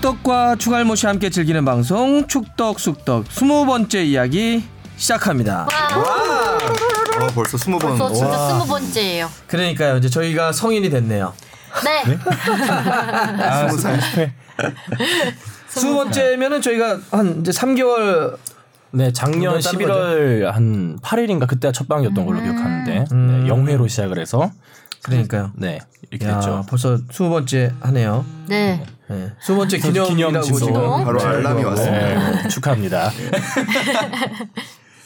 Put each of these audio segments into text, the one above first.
축덕과 추갈모 씨 함께 즐기는 방송 축덕 숙덕 스무 번째 이야기 시작합니다. 어, 벌써 스무 번. 저 진짜 와. 스무 번째예요. 그러니까요 이제 저희가 성인이 됐네요. 네. 아, 스무 살. 스무 번째면은 저희가 한 이제 3개월 네, 작년 그거 따는 11월 한 8일인가 그때가 첫 방이었던 걸로 기억하는데 음. 네, 영회로 시작을 해서 그러니까요. 네 이렇게 야, 됐죠. 벌써 스무 번째 하네요. 네. 네. 스무 번째 기념이라고. 지금 바로 알람이 왔습니다. 네, 축하합니다.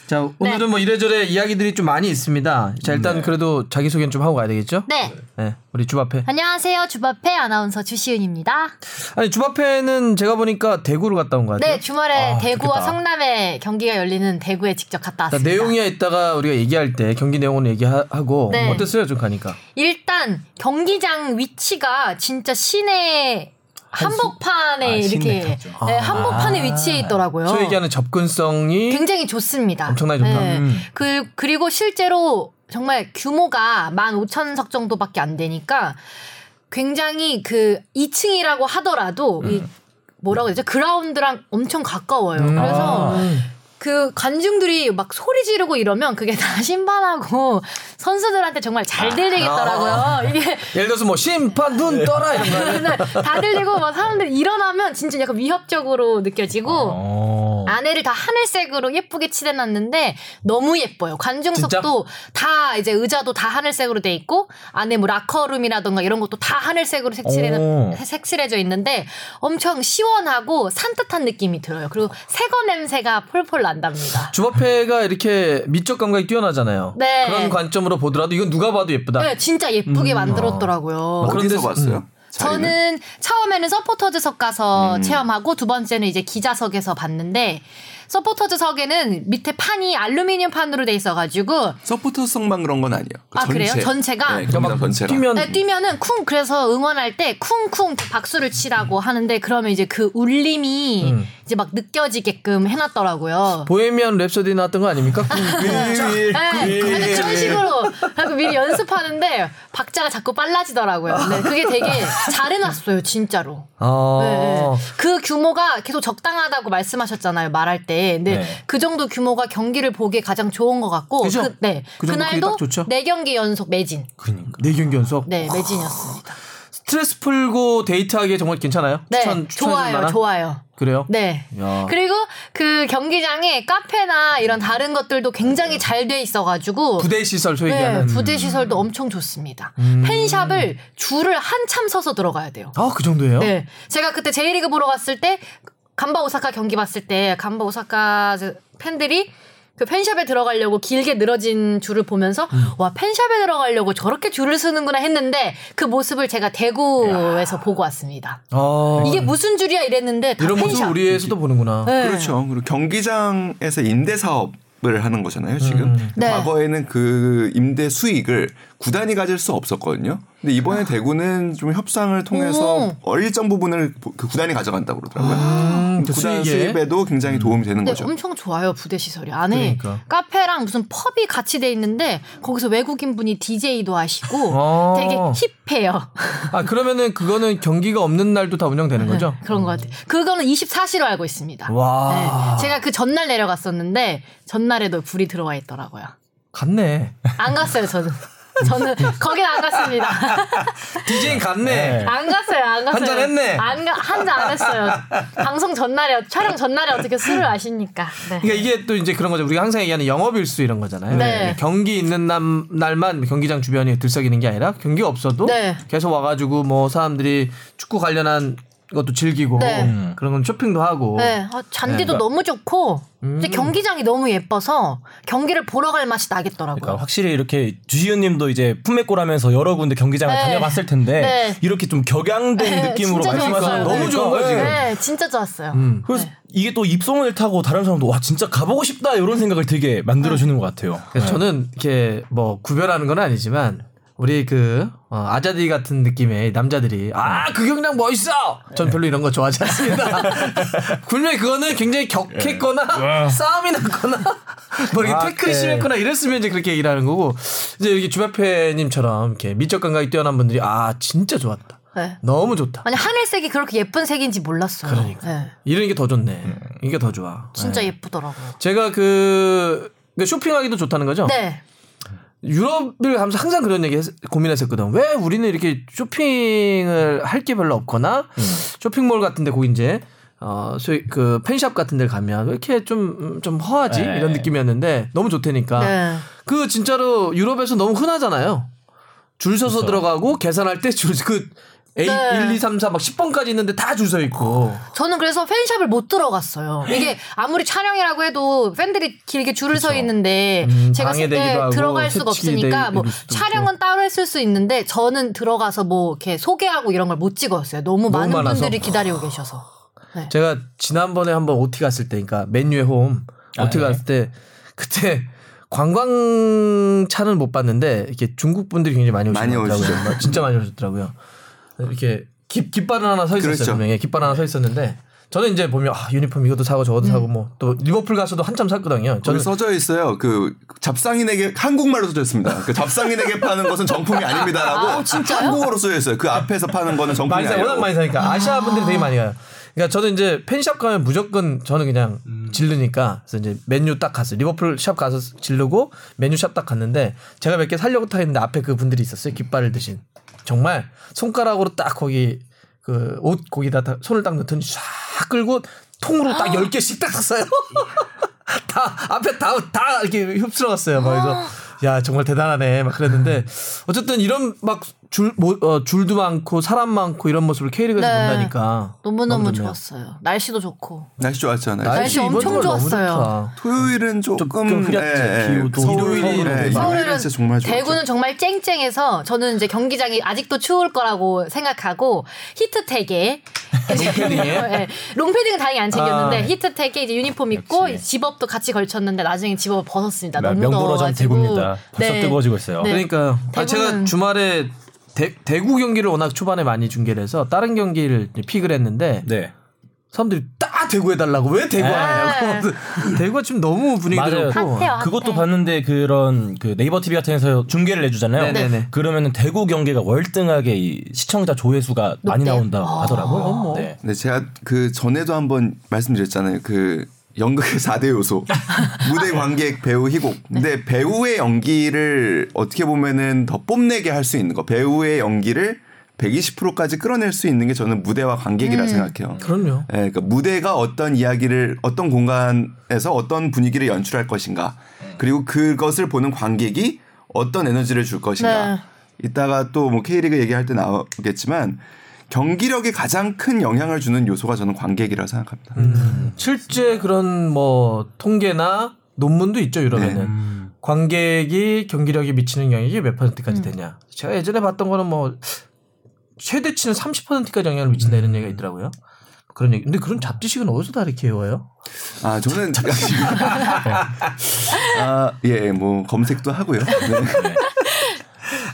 자 오늘은 뭐 이래저래 이야기들이 좀 많이 있습니다. 자 일단 그래도 자기 소개는 좀 하고 가야 되겠죠? 네. 네, 우리 주바페. 안녕하세요. 주바페 아나운서 주시은입니다. 아니 주바페는 제가 보니까 대구를 갔다 온것 같아요. 네, 주말에 아, 대구와 좋겠다. 성남에 경기가 열리는 대구에 직접 갔다 자, 왔습니다. 내용이야 이따가 우리가 얘기할 때 경기 내용은 얘기하고 네. 어땠어요 좀 가니까 일단 경기장 위치가 진짜 시내 한복판에 아, 시내 이렇게. 네, 한복판에 아. 위치해 있더라고요. 소위 얘기하는 접근성이 굉장히 좋습니다. 엄청나게 좋다. 음. 그 그리고 실제로 정말 규모가 15,000석 정도밖에 안 되니까 굉장히 그 2층이라고 하더라도 이 뭐라고 해야 되죠? 그라운드랑 엄청 가까워요. 음. 그래서 아. 그 관중들이 막 소리 지르고 이러면 그게 다 심판하고 선수들한테 정말 잘 들리겠더라고요. 이게 예를 들어서 뭐 심판 눈 떠라 이런 거 아니에요? 네, 다 들리고 막 사람들이 일어나면 진짜 약간 위협적으로 느껴지고 어. 안에를 다 하늘색으로 예쁘게 칠해놨는데 너무 예뻐요. 관중석도 다 이제 의자도 다 하늘색으로 돼 있고 안에 뭐 라커룸이라던가 이런 것도 다 하늘색으로 색칠해 오. 색칠해져 있는데 엄청 시원하고 산뜻한 느낌이 들어요. 그리고 새거 냄새가 폴폴 난답니다. 주바페가 이렇게 미적 감각이 뛰어나잖아요. 네. 그런 관점으로 보더라도 이건 누가 봐도 예쁘다. 네, 진짜 예쁘게 만들었더라고요. 그런 어디서 데서- 봤어요? 자리는? 저는 처음에는 서포터즈석 가서 체험하고 두 번째는 이제 기자석에서 봤는데 서포터즈 석에는 밑에 판이 알루미늄 판으로 돼 있어가지고 서포터석만 그런 건 아니에요. 그 아, 그래요? 전체가? 네, 경기장 전체가. 뛰면 네, 뛰면은 쿵 그래서 응원할 때 쿵쿵 박수를 치라고 하는데 그러면 이제 그 울림이 음. 이제 막 느껴지게끔 해놨더라고요. 보헤미안 랩소디 나왔던 거 아닙니까? 네, 약간 그런 식으로 하고 미리 연습하는데 박자가 자꾸 빨라지더라고요. 네, 그게 되게 잘 해놨어요, 진짜로. 아. 네, 네. 그 규모가 계속 적당하다고 말씀하셨잖아요, 말할 때. 근데 네. 그 정도 규모가 경기를 보기에 가장 좋은 것 같고. 그죠? 그, 네. 그 그날도? 네 경기 연속 매진. 그러니까. 네 경기 연속. 네, 매진이었습니다. 스트레스 풀고 데이트하기에 정말 괜찮아요? 네, 추천, 좋아요, 만한? 좋아요. 그래요? 네. 야. 그리고 그 경기장에 카페나 이런 다른 것들도 굉장히 잘 돼 있어가지고. 부대 시설 소위 네, 얘기하는. 부대 시설도 엄청 좋습니다. 음. 펜샵을 줄을 한참 서서 들어가야 돼요. 아, 그 정도예요? 네. 제가 그때 J리그 보러 갔을 때 간바 오사카 경기 봤을 때 간바 오사카 팬들이 그 펜샵에 들어가려고 길게 늘어진 줄을 보면서 음. 와 펜샵에 들어가려고 저렇게 줄을 서는구나 했는데 그 모습을 제가 대구에서 보고 왔습니다. 아. 이게 무슨 줄이야 이랬는데 다 이런 모습 펜샵. 우리에서도 보는구나. 네. 그렇죠. 그리고 경기장에서 임대 사업 을 하는 거잖아요. 지금 네. 과거에는 그 임대 수익을 구단이 가질 수 없었거든요. 근데 이번에 대구는 좀 협상을 통해서 오. 어, 일정 부분을 그 구단이 가져간다고 그러더라고요. 음, 그 구단 수익에. 수입에도 굉장히 도움이 되는 네, 거죠. 엄청 좋아요 부대 시설이 안에 그러니까. 카페랑 무슨 펍이 같이 돼 있는데 거기서 외국인 분이 DJ도 하시고 아. 되게 힙해요. 아, 그러면은 그거는 경기가 없는 날도 다 운영되는 거죠? 그런 것 같아요. 그거는 24시로 알고 있습니다. 와. 네, 제가 그 전날 내려갔었는데 전날에도 불이 들어와 있더라고요. 갔네. 안 갔어요 저는. 저는 거긴 안 갔습니다. 디제잉 갔네. 네. 안 갔어요. 안 갔어요. 한잔 했네. 안 한잔 안 했어요. 방송 전날에 촬영 전날에 어떻게 술을 마십니까? 네. 그러니까 이게 또 이제 그런 거죠. 우리가 항상 얘기하는 영업일수 이런 거잖아요. 네. 경기 있는 날, 날만 경기장 주변이 들썩이는 게 아니라 경기가 없어도 네. 계속 와가지고 뭐 사람들이 축구 관련한 것도 즐기고 네. 그런 건 쇼핑도 하고 네, 어, 잔디도 네. 너무 좋고 음. 이제 경기장이 너무 예뻐서 경기를 보러 갈 맛이 나겠더라고요. 그러니까 확실히 이렇게 주시은님도 이제 품맥골하면서 여러 군데 경기장을 네. 다녀봤을 텐데 네. 이렇게 좀 격양된 네, 느낌으로. 거 너무 좋은 거야, 지금. 네, 진짜 좋았어요. 음. 그래서 네. 이게 또 입소문을 타고 다른 사람도 와 진짜 가보고 싶다 이런 생각을 되게 만들어주는 것 같아요. 그래서 저는 이렇게 뭐 구별하는 건 아니지만 우리 그 어, 아자디 같은 느낌의 남자들이 아그 경장 멋있어. 전 별로 이런 거 좋아하지 않습니다. 분명히 그거는 굉장히 격했거나 싸움이 났거나 뭐 이렇게 아, 태클이 네. 심했거나 이랬으면 이제 그렇게 얘기를 하는 거고 이제 여기 주바페님처럼 이렇게 미적 감각이 뛰어난 분들이 아 진짜 좋았다. 네. 너무 좋다. 아니 하늘색이 그렇게 예쁜 색인지 몰랐어요. 그러니까. 네. 이런 게 더 좋네. 이게 더 좋아. 진짜 네. 예쁘더라고 요. 제가 그그 쇼핑하기도 좋다는 거죠. 네. 유럽을 가면서 항상 그런 얘기 했- 고민했었거든. 왜 우리는 이렇게 쇼핑을 할 게 별로 없거나 음. 쇼핑몰 같은데 거기 이제 어, 소위 그 펜샵 같은 데 가면 왜 이렇게 좀, 좀 허하지? 네. 이런 느낌이었는데 너무 좋다니까. 네. 그 진짜로 유럽에서 너무 흔하잖아요. 줄 서서 그렇죠. 들어가고 계산할 때 줄, 그 A, 네. 1, 2, 3, 4 막 10번까지 있는데 다 줄 서 있고. 저는 그래서 팬샵을 못 들어갔어요. 이게 아무리 촬영이라고 해도 팬들이 길게 줄을 서 있는데 음, 제가 쓸때 방해되기도 하고 들어갈 수가 없으니까 되- 뭐 촬영은 따로 했을 수 있는데 저는 들어가서 뭐 이렇게 소개하고 이런 걸 못 찍었어요. 너무, 너무 많은 많아서. 분들이 기다리고 계셔서. 네. 제가 지난번에 한번 OT 갔을 때, 그러니까 맨유의 홈 OT 아, 네. 갔을 때 그때 관광차는 못 봤는데 이렇게 중국 분들이 굉장히 많이 많이 오시더라고요. 오시죠. 진짜 많이 오셨더라고요. 이렇게 깃, 깃발은 하나 서 있었어요. 그렇죠. 분명히 깃발 하나 서 있었는데 저는 이제 보면 아, 유니폼 이것도 사고 저것도 사고 뭐 또 리버풀 가서도 한참 샀거든요. 저는 써져 있어요. 그 잡상인에게 한국말로 써져 있습니다. 그 잡상인에게 파는 것은 정품이 아닙니다라고 아, 진짜요? 한국어로 써져 있어요. 그 앞에서 파는 거는 정품이 아니에요. 워낙 많이 사니까 아시아 분들이 되게 많이 가요. 그러니까 저는 이제 펜샵 가면 무조건 저는 그냥 질르니까 그래서 이제 메뉴 딱 갔어요. 리버풀 샵 가서 질르고 메뉴 샵 딱 갔는데 제가 몇 개 살려고 타 했는데 앞에 그 분들이 있었어요. 깃발을 드신 정말 손가락으로 딱 거기 그 옷 거기다 다 손을 딱 넣더니 싹 끌고 통으로 딱 열 개씩 딱 샀어요. 다 앞에 다 다 이렇게 휩쓸어갔어요. 막 그래서 야 정말 대단하네 막 그랬는데 어쨌든 이런 막 줄 뭐, 어, 줄도 많고 사람 많고 이런 모습을 K리그에서 네. 본다니까 너무너무 좋네요. 좋았어요. 날씨도 좋고. 날씨 좋았잖아요. 날씨 이번 엄청 주말 너무 좋았어요. 좋다. 토요일은 조금 좀 흐렸지. 비 오고. 서울, 일요일은 네, 되게 서울은 진짜 정말 좋았죠. 대구는 정말 쨍쨍해서 저는 이제 경기장이 아직도 추울 거라고 생각하고 히트텍에 롱패딩에? 네, 롱패딩은 다행히 안 챙겼는데 아. 히트텍에 이제 유니폼 입고 역시. 집업도 같이 걸쳤는데 나중에 집업을 벗었습니다. 너무 명불허전 더워가지고. 대구입니다. 벌써 네. 뜨거워지고 있어요. 네. 그러니까 아, 제가 대구는- 주말에 대, 대구 경기를 워낙 초반에 많이 중계를 해서 다른 경기를 픽을 했는데 네. 사람들이 다 대구 해달라고 왜 대구 네. 하냐고 대구가 지금 너무 분위기가 맞아요. 좋고 핫해요. 그것도 핫해. 봤는데 그런 그 네이버 TV 같은 데서 중계를 해주잖아요. 네네네. 그러면은 대구 경기가 월등하게 이 시청자 조회수가 많이 높대요? 나온다고 아. 하더라고요. 어머. 네. 네, 제가 그 전에도 한번 말씀드렸잖아요. 그 연극의 4대 요소. 무대 관객, 배우, 희곡. 근데 배우의 연기를 어떻게 보면은 더 뽐내게 할 수 있는 거. 배우의 연기를 120%까지 끌어낼 수 있는 게 저는 무대와 관객이라 생각해요. 그럼요. 예, 그러니까 무대가 어떤 이야기를 어떤 공간에서 어떤 분위기를 연출할 것인가. 그리고 그것을 보는 관객이 어떤 에너지를 줄 것인가. 네. 이따가 또 뭐 K리그 얘기할 때 나오겠지만 경기력에 가장 큰 영향을 주는 요소가 저는 관객이라 생각합니다. 음. 실제 그런 뭐 통계나 논문도 있죠 유럽에는 음. 관객이 경기력에 미치는 영향이 몇 퍼센트까지 되냐. 제가 예전에 봤던 거는 뭐 최대치는 30%까지 영향을 미친다 이런 얘기가 있더라고요. 그런 얘기. 근데 그런 잡지식은 어디서 다 이렇게 외워요? 아 저는 아, 예, 뭐 검색도 하고요. 네.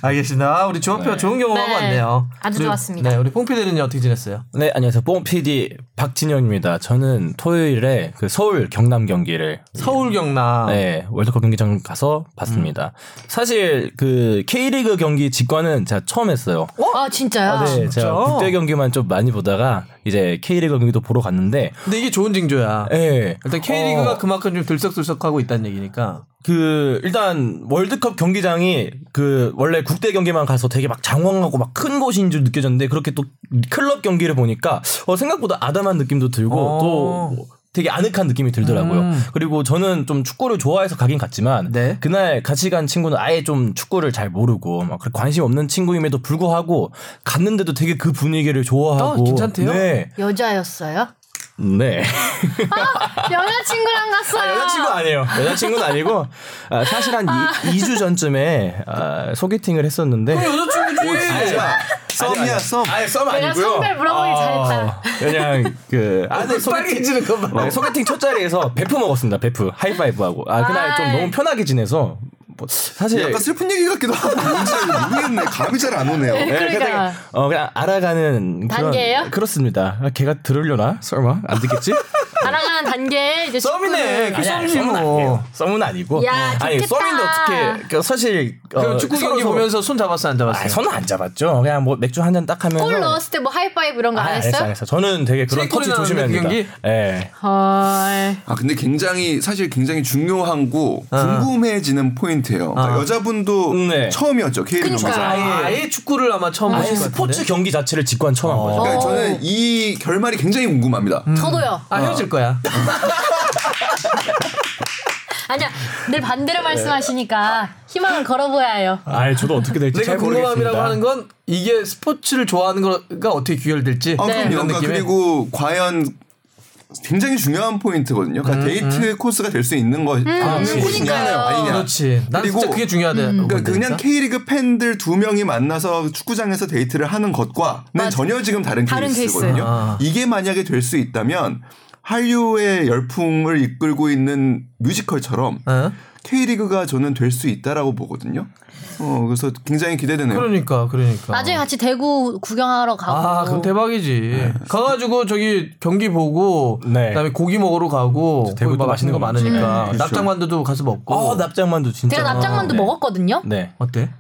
알겠습니다. 아, 우리 주원표가 좋은 경험하고 네. 왔네요. 아주 우리- 좋았습니다. 네, 우리 뽕피디는 어떻게 지냈어요? 네, 안녕하세요. 뽕 PD 박진영입니다. 저는 토요일에 그 서울 경남 경기를 서울 경남. 네, 월드컵 경기장 가서 봤습니다. 사실 그 K리그 경기 직관은 제가 처음 했어요. 아 진짜요? 아, 네, 진짜? 제가 국대 경기만 좀 많이 보다가 이제 K리그 경기도 보러 갔는데 근데 이게 좋은 징조야. 예. 일단 K리그가 어, 그만큼 좀 들썩들썩하고 있다는 얘기니까. 그 일단 월드컵 경기장이 그 원래 국대 경기만 가서 되게 막 장황하고 막 큰 곳인 줄 느껴졌는데 그렇게 또 클럽 경기를 보니까 어 생각보다 아담한 느낌도 들고 어. 또 되게 아늑한 느낌이 들더라고요. 음. 그리고 저는 좀 축구를 좋아해서 가긴 갔지만 네. 그날 같이 간 친구는 아예 좀 축구를 잘 모르고 막 관심 없는 친구임에도 불구하고 갔는데도 되게 그 분위기를 좋아하고 어, 괜찮대요? 네. 여자였어요? 네. 여자친구랑 갔어요. 아, 여자친구 아니에요. 여자친구는 아니고 아, 사실 한이 2주 전쯤에 아, 소개팅을 했었는데 여자친구지. 썸이야 썸. 아예 썸 내가 아니고요. 성별 물어보길 잘했다. 그냥 그 아내 소개팅 빨개지는 것만. 네, 소개팅 첫 자리에서 베프 먹었습니다. 베프 하이파이브 하고. 아 그날 좀 아이. 너무 편하게 지내서 뭐 사실 약간 슬픈 얘기 같기도 하고 모르겠네. 감이 잘 안 오네요. 네. 그러니까. 그냥, 어 그냥 알아가는 그런 단계예요? 그렇습니다. 아, 걔가 들으려나 설마 안 듣겠지? 알아가는 단계 이제 썸이네. 그 썸이지 썸은 뭐. 썸은 아니고. 야, 아니 좋겠다. 썸인데 어떻게 그 사실 그럼 어, 축구 경기 보면서 손 잡았어 안 잡았어? 아, 손은 안 잡았죠. 그냥 뭐 맥주 한 잔 딱 하면서. 골 넣었을 때 뭐 하이파이브 이런 거 아, 안안 했어, 했어요? 안 했어. 저는 되게 그런 터치 나왔는데, 조심합니다. 그 경기? 예. 헐. 아 근데 굉장히 사실 굉장히 중요하고 어. 궁금해지는 포인트예요. 그러니까 어. 여자분도 네. 처음이었죠 K리그 그러니까요. 가서. 아예, 아예 축구를 아마 처음 아예. 스포츠 경기 자체를 직관 처음 한 거죠. 그러니까 어. 저는 이 결말이 굉장히 궁금합니다. 저도요. 아 헤어질 거야. 아니야, 늘 반대로 말씀하시니까 희망을 걸어보아요. 아, 저도 어떻게 될지 내가 잘 모르겠습니다. 궁금함이라고 하는 건 이게 스포츠를 좋아하는 거가 어떻게 규결될지 아, 네. 그럼요. 이런 그러니까 느낌에. 그리고 과연 굉장히 중요한 포인트거든요. 그러니까 데이트 코스가 될 수 있는 거 있는 그러니까요. 곳이냐 아니냐. 그렇지. 난 그리고 진짜 그게 중요하다. 그러니까 그냥 K리그 팬들 두 명이 만나서 축구장에서 데이트를 하는 것과는 전혀 지금 다른, 다른 케이스거든요. 케이스. 아. 이게 만약에 될 수 있다면 한류의 열풍을 이끌고 있는 뮤지컬처럼 어? K리그가 저는 될 수 있다라고 보거든요. 어, 그래서 굉장히 기대되네요. 그러니까 그러니까. 나중에 같이 대구 구경하러 가고. 아, 그럼 대박이지. 가가지고 저기 경기 보고, 네. 그다음에 고기 먹으러 가고, 대구 맛있는 거 많으니까 그렇죠. 납작만두도 가서 먹고. 어, 납작만두 진짜. 제가 납작만두 네. 먹었거든요. 네. 어때?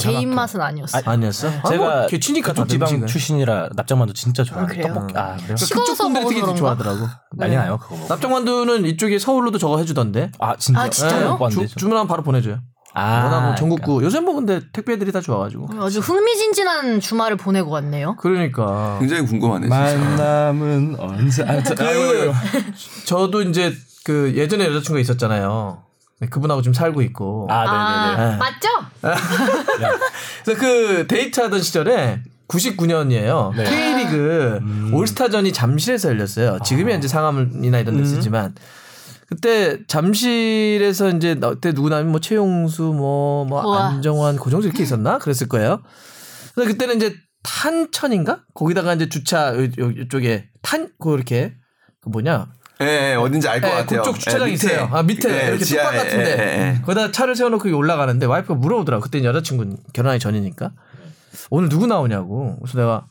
제 입맛은 아니었어 요. 아니었어? 아, 제가 뭐 개치니까 그쪽 지방 음식은. 출신이라 납작만두 진짜 좋아해요. 아, 그래요? 떡볶이. 아, 그래요? 그쪽 분들이 되게 먹어서 좋아하더라고. 난리 나요, 그거. 먹으면. 납작만두는 이쪽에 서울로도 저거 해 주던데. 아, 진짜. 아, 진짜요? 못 주. 주문하면 바로 보내 줘요. 아, 워낙 뭐 전국구. 요새 뭐 근데 택배들이 다 좋아가지고. 아주 흥미진진한 주말을 보내고 왔네요. 그러니까. 굉장히 궁금하네. 진짜. 만남은 언제? 아, 아이고. 저도 이제 그 예전에 여자친구가 있었잖아요. 네, 그분하고 지금 살고 있고. 아, 아, 네네네. 네. 맞죠? 그래서 그 데이트하던 시절에 99년이에요. 네. K리그 올스타전이 잠실에서 열렸어요. 지금이 이제 상암이나 이런 데 쓰지만 그때 잠실에서 이제 나- 그때 누구나 뭐 최용수 뭐뭐 우와. 안정환 고정수 이렇게 있었나 그랬을 거예요. 그래서 그때는 이제 탄천인가 거기다가 이제 주차 요, 요, 이쪽에 탄그 이렇게 그 뭐냐 예, 예, 어딘지 알것 예, 같아요. 그쪽 주차장 예, 밑에. 있어요. 아 밑에 예, 이렇게 지하에, 뚝방 같은데 예, 예, 예. 거기다 차를 세워놓고 여기 올라가는데 와이프가 물어보더라고. 그때 여자친구 결혼하기 전이니까 오늘 누구 나오냐고. 그래서 내가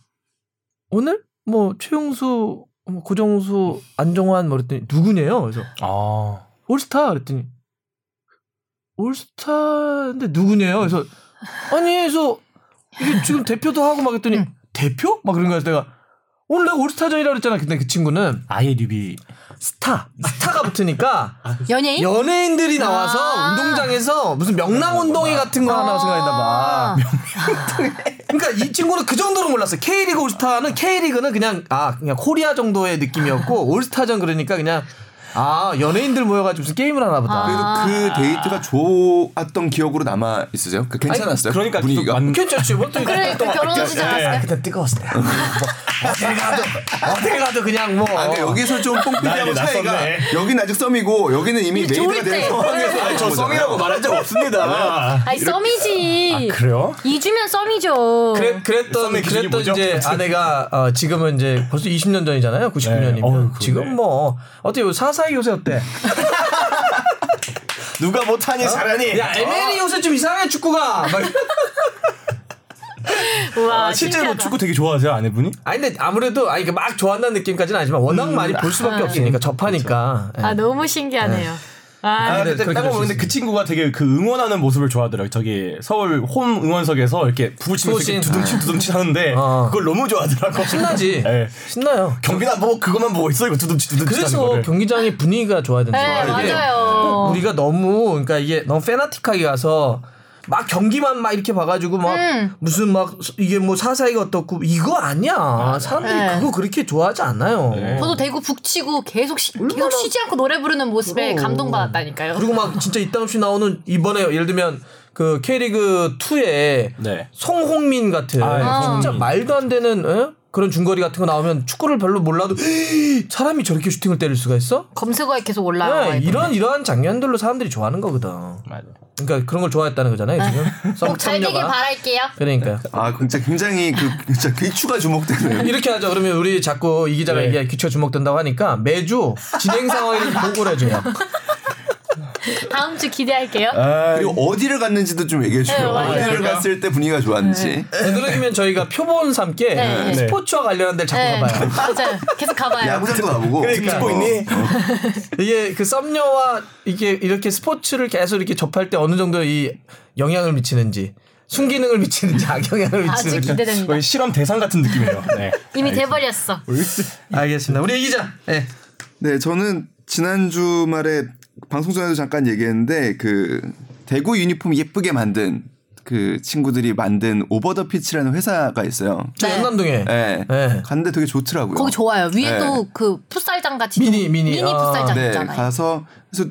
오늘 뭐 최용수, 뭐 고정수, 안정환 뭐 그랬더니 누구냐요? 그래서 아. 올스타 그랬더니 올스타인데 누구냐요? 그래서 아니 그래서 이게 지금 대표도 하고 막 했더니 대표? 막 그런 거야. 그래서 내가 오늘 내가 올스타전이라고 그랬잖아. 근데 그 친구는 아예 류비. 스타 스타가 붙으니까 연예인? 연예인들이 나와서 아. 운동장에서 무슨 명랑 운동회 같은 거 하나 생각했나 봐. 그러니까 이 친구는 그 정도로 몰랐어요. K리그 올스타는 K리그는 그냥 아 그냥 코리아 정도의 느낌이었고 올스타전 그러니까 그냥 아 연예인들 모여가지고 무슨 게임을 하나 보다. 아. 그래도 그 데이트가 좋았던 기억으로 남아 있으세요? 그 괜찮았어요? 그러니까 분위기가. 만- 괜찮지. 뭐 또, 그래, 또 결혼하시지 않았어요? 그때 뜨거웠을 때. 뭐 어딜 가도 어딜 가도 그냥 뭐. 아, 그러니까 여기서 좀 뽕피디하고 차이가. 여기는 아직 썸이고 여기는 이미 made가 된 때. 상황에서 아니, 저 썸이라고 말한 적 없습니다. 아니, 썸이지. 그래요? 2주면 썸이죠. 그래, 그랬던 그랬던 뭐죠? 이제 아내가 어, 지금은 이제 벌써 20년 전이잖아요. 99년이면 네. 그러네. 지금 뭐 어때 사사 이 요새 어때? 누가 못하니 잘하니. 야 ML이 요새 좀 이상해 축구가. 막. 우와, 아, 실제로 신기하다. 축구 되게 좋아하세요 아내분이? 아니 근데 아무래도 아니 그막 좋아한다는 느낌까지는 아니지만 워낙 많이 볼 수밖에 없으니까 접하니까. 예. 아, 너무 신기하네요. 아, 아, 근데 딱 보는데 그 친구가 되게 그 응원하는 모습을 좋아하더라고요. 저기 서울 홈 응원석에서 이렇게 부부치면서. 두둥칠 두둥칠 하는데 어. 그걸 너무 좋아하더라고. 신나지. 예. 신나요. 경기나 보고 그것만 보고 있어 이거 두둥칠 하는 그래서. 경기장의 분위기가 좋아야 된다. 네, 맞아요. 우리가 너무 그러니까 이게 너무 페나틱하게 가서 막 경기만 막 이렇게 봐가지고 막 음. 무슨 막 이게 뭐 사사이가 어떻고 이거 아니야. 사람들이 네. 그거 그렇게 좋아하지 않아요. 저도 대구 북치고 계속 쉬, 계속 쉬지 않고 노래 부르는 모습에 그럼. 감동받았다니까요. 그리고 막 진짜 이따 없이 나오는 이번에 예를 들면 그 K리그 2에 네. 송홍민 같은 아, 예, 진짜 송홍민. 말도 안 되는 에? 그런 중거리 같은 거 나오면 축구를 별로 몰라도 사람이 저렇게 슈팅을 때릴 수가 있어? 검색어에 계속 올라와 네. 이런 이러한 장면들로 사람들이 좋아하는 거거든. 맞아. 그러니까 그런 걸 좋아했다는 거잖아요 지금. 썸- 꼭잘 되길. 바랄게요. 그러니까요. 아 진짜 굉장히 그 진짜 귀추가 주목되네요. 이렇게 하죠. 그러면 우리 자꾸 이 기자가 네. 이게 귀처 주목된다고 하니까 매주 진행 상황을 보고를 해줘요. 다음 주 기대할게요. 아, 그리고 어디를 갔는지도 좀 얘기해 네, 줘요. 맞아요. 어디를 갔을 때 분위기가 좋았는지. 되도록이면 저희가 표본 삼게 네. 스포츠와 관련한 데를 자꾸 네, 가봐요. 맞아요. 계속 가봐요. 야구장도 가보고. 그래 듣고 어. 있니? 이게 그 썸녀와 이게 이렇게 스포츠를 계속 이렇게 접할 때 어느 정도 이 영향을 미치는지 순기능을 미치는지 악영향을 미치는지 기대됩니다. 거의 실험 대상 같은 느낌이에요. 네. 이미 돼버렸어. 알겠습니다. 우리 기자. 네. 네, 저는 지난 주 말에 방송 전에도 잠깐 얘기했는데 그 대구 유니폼 예쁘게 만든 그 친구들이 만든 Over the Pitch라는 회사가 있어요. 저 네. 연남동에 네. 네. 갔는데 되게 좋더라고요. 거기 좋아요. 위에 네. 또그 풋살장 같이 미니, 좀- 미니. 미니 아, 풋살장 네, 있잖아요. 가서 그래서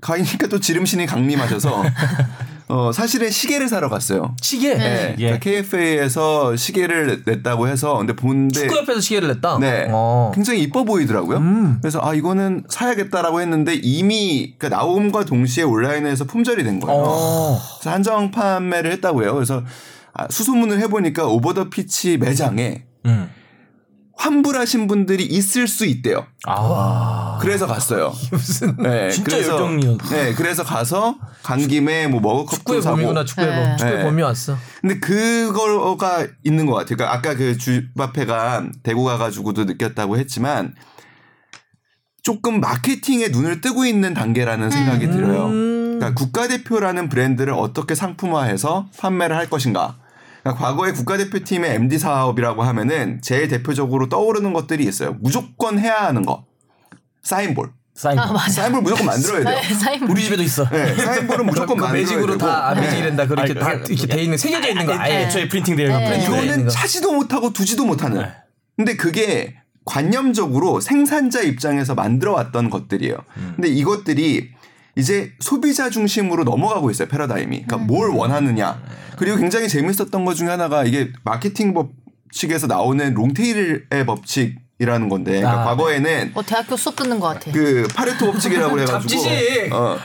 가니까 또 지름신이 강림하셔서 어 사실은 시계를 사러 갔어요. 시계. 네. 예. 그러니까 KFA에서 시계를 냈다고 해서 근데 본데 축구협회에서 시계를 냈다. 네. 어. 굉장히 이뻐 보이더라고요. 음. 그래서 아 이거는 사야겠다라고 했는데 이미 그 나옴과 동시에 온라인에서 품절이 된 거예요. 어. 그래서 한정 판매를 했다고 해요. 그래서 아, 수소문을 해보니까 오버 더 피치 매장에 음. 환불하신 분들이 있을 수 있대요. 아. 그래서 갔어요. 무슨 네, 진짜 그래서, 열정이었- 네, 그래서 가서 간 김에 뭐 머그컵도 축구의 사고. 봄이구나 축구의 네. 봄. 축구의 네. 봄이 왔어. 근데 그거가 있는 것 같아요. 그러니까 아까 그 주바페가 대구 가가지고도 느꼈다고 했지만 조금 마케팅에 눈을 뜨고 있는 단계라는 생각이 들어요. 음. 그러니까 국가대표라는 브랜드를 어떻게 상품화해서 판매를 할 것인가. 그러니까 과거에 국가대표팀의 MD 사업이라고 하면은 제일 대표적으로 떠오르는 것들이 있어요. 무조건 해야 하는 거. 사인볼. 사인. 아. 사인볼 무조건 만들어야 돼요. 네, 사인 우리 집에도 있어. 네, 사인볼은 무조건 그 만들어야 매직으로 되고. 다 네. 매직이 된다. 그렇게 아니, 다 그- 이렇게 돼 있는 새겨져 있는 거 아예. 애초에 프린팅 되어 있는 네. 프린팅. 이거는 있는 거. 차지도 못하고 두지도 못하는. 네. 근데 그게 관념적으로 생산자 입장에서 만들어 왔던 것들이에요. 음. 근데 이것들이 이제 소비자 중심으로 넘어가고 있어요 패러다임이. 그러니까 뭘 원하느냐. 그리고 굉장히 재밌었던 것 중에 하나가 이게 마케팅 법칙에서 나오는 long tail의 법칙 이라는 건데, 그러니까 아, 과거에는 어 대학교 수업 듣는 것 같아. 그 파레토 법칙이라고 해가지고 잡지식. 어,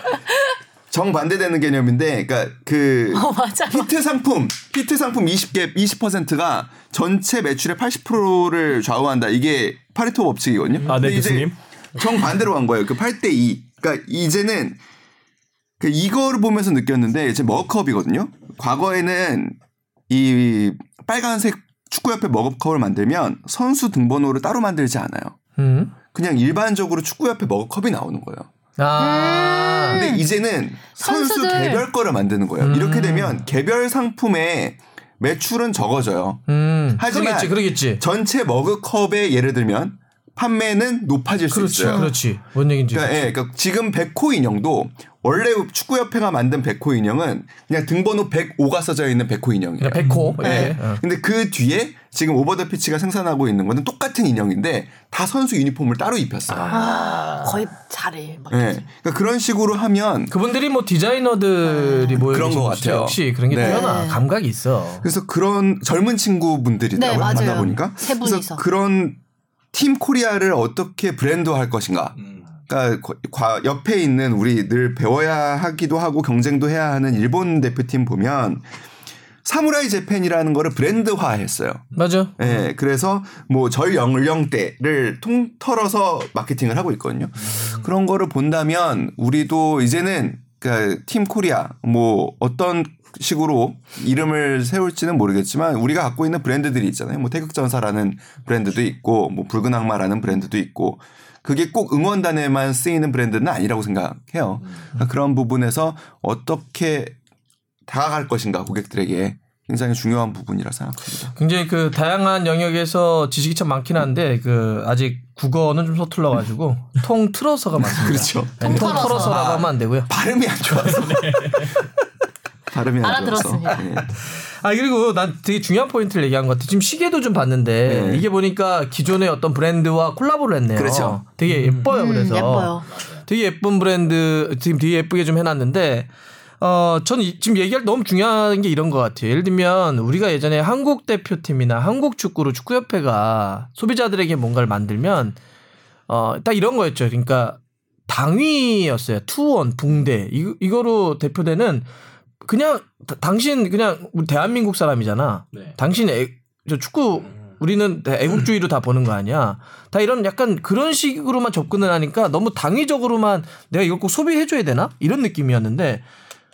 정 반대되는 개념인데, 그러니까 그어 맞아. 히트 상품, 히트 상품 20개, 20%가 전체 매출의 80%를 좌우한다. 이게 파레토 법칙이거든요. 아, 네, 교수님. 정 반대로 간 거예요. 그 8대 2. 그러니까 이제는 그 이거를 보면서 느꼈는데 이제 머컵이거든요. 과거에는 이 빨간색 축구협회 머그컵을 만들면 선수 등번호를 따로 만들지 않아요. 음. 그냥 일반적으로 축구협회 머그컵이 나오는 거예요. 아. 음. 근데 이제는 선수 선수들. 개별 거를 만드는 거예요. 음. 이렇게 되면 개별 상품의 매출은 적어져요. 음. 하지만 그러겠지, 그러겠지. 전체 머그컵에 예를 들면 판매는 높아질 수 그렇지, 있어요. 그렇지. 뭔 얘기인지. 그러니까, 예, 그러니까 지금 백호 인형도 원래 축구협회가 만든 백호 인형은 그냥 등번호 105가 써져 있는 백호 인형이에요. 백호. 네. 예. 어. 근데 그 뒤에 지금 오버더 피치가 생산하고 있는 거는 똑같은 인형인데 다 선수 유니폼을 따로 입혔어요. 아, 거의 잘해. 막. 네. 그러니까 그런 식으로 하면 그분들이 뭐 디자이너들이 모여 그런 계신 것. 같아요. 역시 그런 게 네. 뛰어나 네. 감각이 있어. 그래서 그런 젊은 친구분들이더라고요. 네, 맞아요. 만나 보니까. 세 그래서 분이서. 그런 팀 코리아를 어떻게 브랜드화할 것인가. 그러니까 거- 과- 옆에 있는 우리 늘 배워야 하기도 하고 경쟁도 해야 하는 일본 대표팀 보면 사무라이 재팬이라는 거를 브랜드화했어요. 맞아. 예, 그래서 뭐 절 연령대를 통털어서 마케팅을 하고 있거든요. 그런 거를 본다면 우리도 이제는 그팀 코리아 뭐 어떤 식으로 이름을 세울지는 모르겠지만 우리가 갖고 있는 브랜드들이 있잖아요. 뭐 태극전사라는 브랜드도 있고 뭐 붉은 악마라는 브랜드도 있고 그게 꼭 응원단에만 쓰이는 브랜드는 아니라고 생각해요. 그러니까 그런 부분에서 어떻게 다가갈 것인가 고객들에게 굉장히 중요한 부분이라 생각합니다. 굉장히 그 다양한 영역에서 지식이 참 많긴 한데 그 아직 국어는 좀 서툴러 가지고 통 틀어서가 맞습니다. 그렇죠. 네, 통통 털어서. 털어서라고 하면 안 되고요. 발음이 안 좋아서. 발음이 안 알아들었습니다. 예. 아 그리고 난 되게 중요한 포인트를 얘기한 것 같아. 지금 시계도 좀 봤는데 네. 이게 보니까 기존의 어떤 브랜드와 콜라보를 했네요. 그렇죠. 되게 예뻐요. 음, 그래서 예뻐요. 되게 예쁜 브랜드 지금 되게 예쁘게 좀 해놨는데 어, 전 이- 지금 얘기할 너무 중요한 게 이런 것 같아요. 예를 들면 우리가 예전에 한국 대표팀이나 한국 축구로 축구협회가 소비자들에게 뭔가를 만들면 어, 딱 이런 거였죠. 그러니까 당위였어요. 투원, 붕대. 이, 이거로 대표되는 그냥 다- 당신 그냥 우리 대한민국 사람이잖아. 네. 당신 애, 저 축구 우리는 다 애국주의로 다 보는 거 아니야. 다 이런 약간 그런 식으로만 접근을 하니까 너무 당위적으로만 내가 이걸 꼭 소비해줘야 되나 이런 느낌이었는데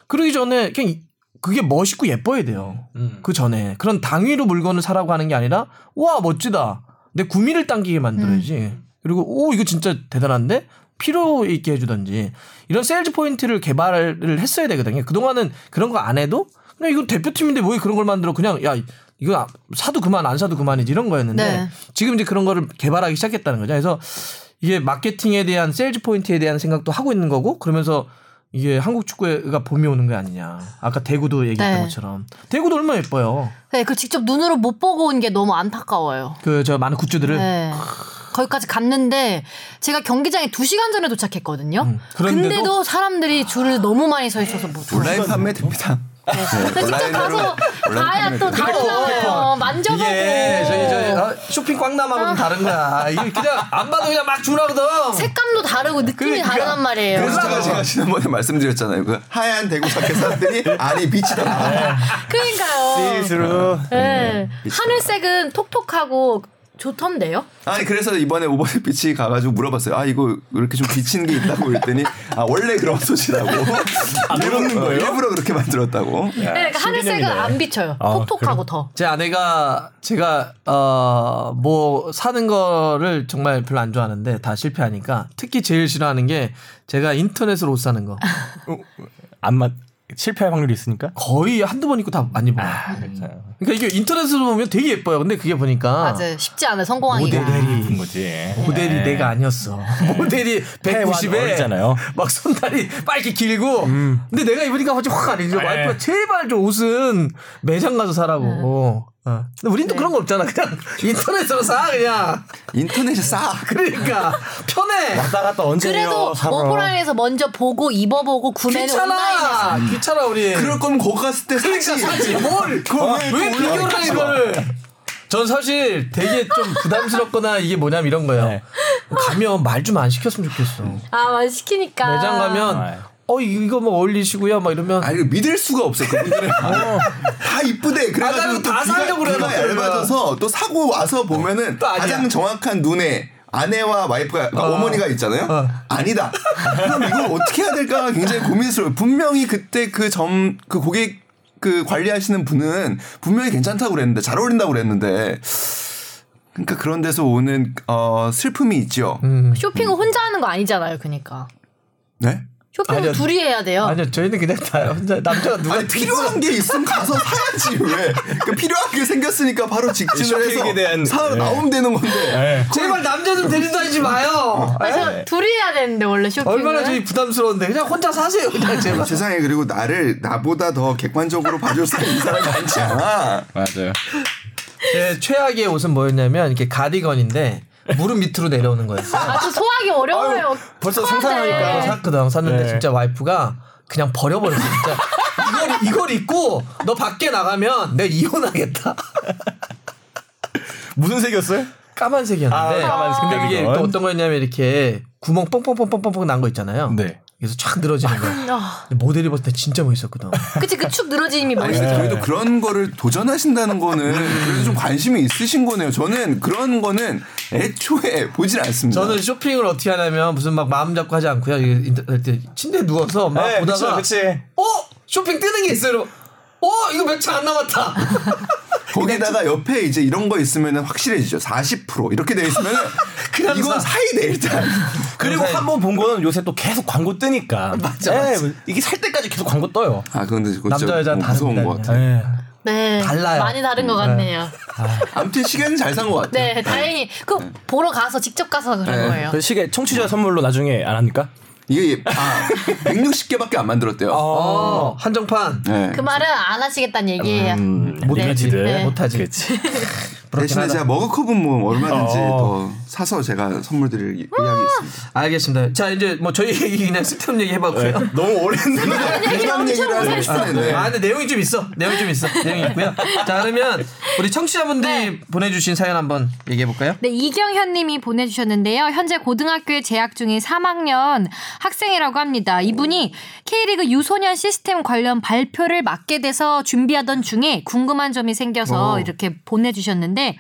그러기 전에 그냥 이- 그게 멋있고 예뻐야 돼요. 그 전에 그런 당위로 물건을 사라고 하는 게 아니라 와 멋지다. 내 구미를 당기게 만들어야지. 그리고 오 이거 진짜 대단한데 필요 있게 해주던지 이런 sales point를 개발을 했어야 되거든요. 그 동안은 그런 거 안 해도 그냥 이거 대표팀인데 왜 그런 걸 만들어 그냥 야 이거 아- 사도 그만 안 사도 그만이지 이런 거였는데 네. 지금 이제 그런 거를 개발하기 시작했다는 거죠. 그래서 이게 마케팅에 대한 sales point에 대한 생각도 하고 있는 거고 그러면서 이게 한국 축구가 봄이 오는 게 아니냐. 아까 대구도 얘기했던 네. 것처럼 대구도 얼마나 예뻐요. 네, 그 직접 눈으로 못 보고 온 게 너무 안타까워요. 그 저 많은 굿즈들을 네. 거기까지 갔는데 제가 경기장에 2시간 전에 도착했거든요. 음, 그런데도? 근데도 사람들이 줄을 너무 많이 서 있어서 못 온라인 판매됩니다. 근데 직접 온라인으로 가서 가야 또 판매됩니다. 달라요. 만져보고. 이게 저희 저희 어, 쇼핑 꽝남하고 좀 다른 거야. 이게 그냥 안 봐도 그냥 막 주라거든. 색감도 다르고 느낌이 그러니까. 다르단 말이에요. 그래서 제가. 제가 지난번에 말씀드렸잖아요. 그 하얀 대구 사케 사람들이 안이 빛이 다 그러니까요. 시스루. 네. 하늘색은 톡톡하고 좋던데요? 아니 그래서 이번에 Over the Pitch 가가지고 물어봤어요. 아 이거 이렇게 좀 비치는 게 있다고 그랬더니 아 원래 그런 소재라고. 아 그러는 거예요? 일부러 그렇게 만들었다고. 네, 그러니까 하늘색은 신개념이네. 안 비쳐요. 아, 톡톡하고 더. 제 아내가 제가 어 뭐 사는 거를 정말 별로 안 좋아하는데 다 실패하니까 특히 제일 싫어하는 게 제가 인터넷으로 옷 사는 거 안맞 실패할 확률이 있으니까. 거의 한두 번 입고 다 안 입어요. 그러니까 이게 인터넷으로 보면 되게 예뻐요. 근데 그게 보니까 맞아요. 쉽지 않아요. 성공하기가. 모델이 거지. 모델이 네. 내가 아니었어. 모델이 190에 어리잖아요. 막 손다리 빨개 길고. 근데 내가 입으니까 갑자기 확 아니죠. 네. 와이프가 제발 좀 옷은 매장 가서 사라고. 어. 근데 우린 또 그런 거 없잖아. 그냥 인터넷으로 사 그냥. 인터넷에 싸. 그러니까 편해. 왔다 갔다 언제요? 그래도 사러. 오프라인에서 먼저 보고 입어보고 구매는 온라인에서. 귀찮아. 귀찮아 우리. 그럴 거면 거기 갔을 때 그러니까 사지. 사지 뭘? 그걸 왜, 비교를 해. 이거를? 전 사실 되게 좀 부담스럽거나 이게 뭐냐면 이런 거예요. 네. 가면 말 좀 안 시켰으면 좋겠어. 아, 맞아. 시키니까. 매장 가면 아. 어 이거 뭐 어울리시고요 막 이러면 아니 이거 믿을 수가 없어 그분들은 다 이쁘대 아, 그래가지고 다또 귀가, 사려고 그래, 얇아져서 또 사고 와서 보면은 또. 가장 정확한 눈에 아내와 와이프가 그러니까 어. 어. 머니가 있잖아요 어. 아니다 그럼 이걸 어떻게 해야 될까 굉장히 고민스러워요 분명히 그때 그 점그 고객 그 관리하시는 분은 분명히 괜찮다고 그랬는데 잘 어울린다고 그랬는데 그러니까 그런 데서 오는 어 슬픔이 있죠 음. 쇼핑을 혼자 하는 거 아니잖아요. 그니까. 네 쇼핑을 아니요. 둘이 해야 돼요. 아니요 저희는 그냥 다 혼자 남자가 누가 아니 필요한 게 있으면 가서 사야지 왜? 그 필요한 게 생겼으니까 바로 직진을 해서 대한- 사 네. 나오면 되는 건데. 네. 제발 남자 좀 데리고 다니지 마요. 그래서 에? 둘이 해야 되는데 원래 쇼핑을. 얼마나 저희 부담스러운데 그냥 혼자 사세요 그냥 제발. 세상에 그리고 나를 나보다 더 객관적으로 봐줄 사람 이 사람이 많지 않아. 맞아요. 제 최악의 옷은 뭐였냐면 이렇게 가디건인데 무릎 밑으로 내려오는 거였어요. 아주 소화하기 어려워요. 아유, 벌써. 상상하니까. 샀거든. 샀는데 네. 진짜 와이프가 그냥 버려버렸어. 진짜 이걸 이걸 입고 너 밖에 나가면 내가 이혼하겠다. 무슨 색이었어요? 까만색이었는데. 아, 까만색 근데 이게. 또 어떤 거였냐면 이렇게 구멍 뻥뻥뻥뻥뻥 난 거 있잖아요. 네. 그래서 촥 늘어지는 거. 아, 모델 입었을 때 진짜 멋있었거든. 그치 그 축 늘어짐이 아니 멋있어. 그래도 그런 거를 도전하신다는 거는 그래도 좀 관심이 있으신 거네요. 저는 그런 거는 애초에 보질 않습니다. 저는 쇼핑을 어떻게 하냐면 무슨 막 마음 잡고 하지 않고요. 이게 침대에 누워서 막 네, 보다가 그치, 그치. 어 쇼핑 뜨는 게 있어요. 어 이거 몇 차 안 남았다. 거기다가 옆에 이제 이런 거 있으면 확실해지죠. 40% 이렇게 돼 있으면 그냥 이건 사. 사야 돼 일단. 그리고 한 번 본 거는 요새 또 계속 광고 뜨니까. 맞아, 예, 맞아. 이게 살 때까지 계속 광고 떠요. 아 그거 남자 여자 뭐 무서운 다릅니다, 것 같아. 예. 네. 달라요. 많이 다른 것 같네요. 아무튼 시계는 잘 산 것 같아. 네, 다행히 그 보러 가서 직접 가서 그런 네. 거예요. 그 시계 청취자 선물로 나중에 안 합니까? 이게 아 160개밖에 안 만들었대요. 어 한정판. 네. 그 말은 안 하시겠다는 얘기예요. 음, 못 네. 하지. 네. 못하지. 그렇지. 대신에. 제가 머그컵은 뭐 얼마든지 어. 더 사서 제가 선물 드릴 의향이 있습니다. 알겠습니다. 자 이제 뭐 저희 얘기 그냥 쓸데없는 얘기 해봤고요. 너무 오래 했는데. 그냥 엄청 얘기를 하고 오래했어. 싶었는데. 아, 근데 내용이 좀 있어. 내용이 좀 있어. 내용이 있고요. 자, 그러면 우리 청취자분들이 네. 보내주신 사연 한번 얘기해 볼까요? 네, 이경현 님이 보내주셨는데요. 현재 고등학교에 재학 중인 3학년 학생이라고 합니다. 이분이 K리그 유소년 시스템 관련 발표를 맡게 돼서 준비하던 중에 궁금한 점이 생겨서 오. 이렇게 보내주셨는데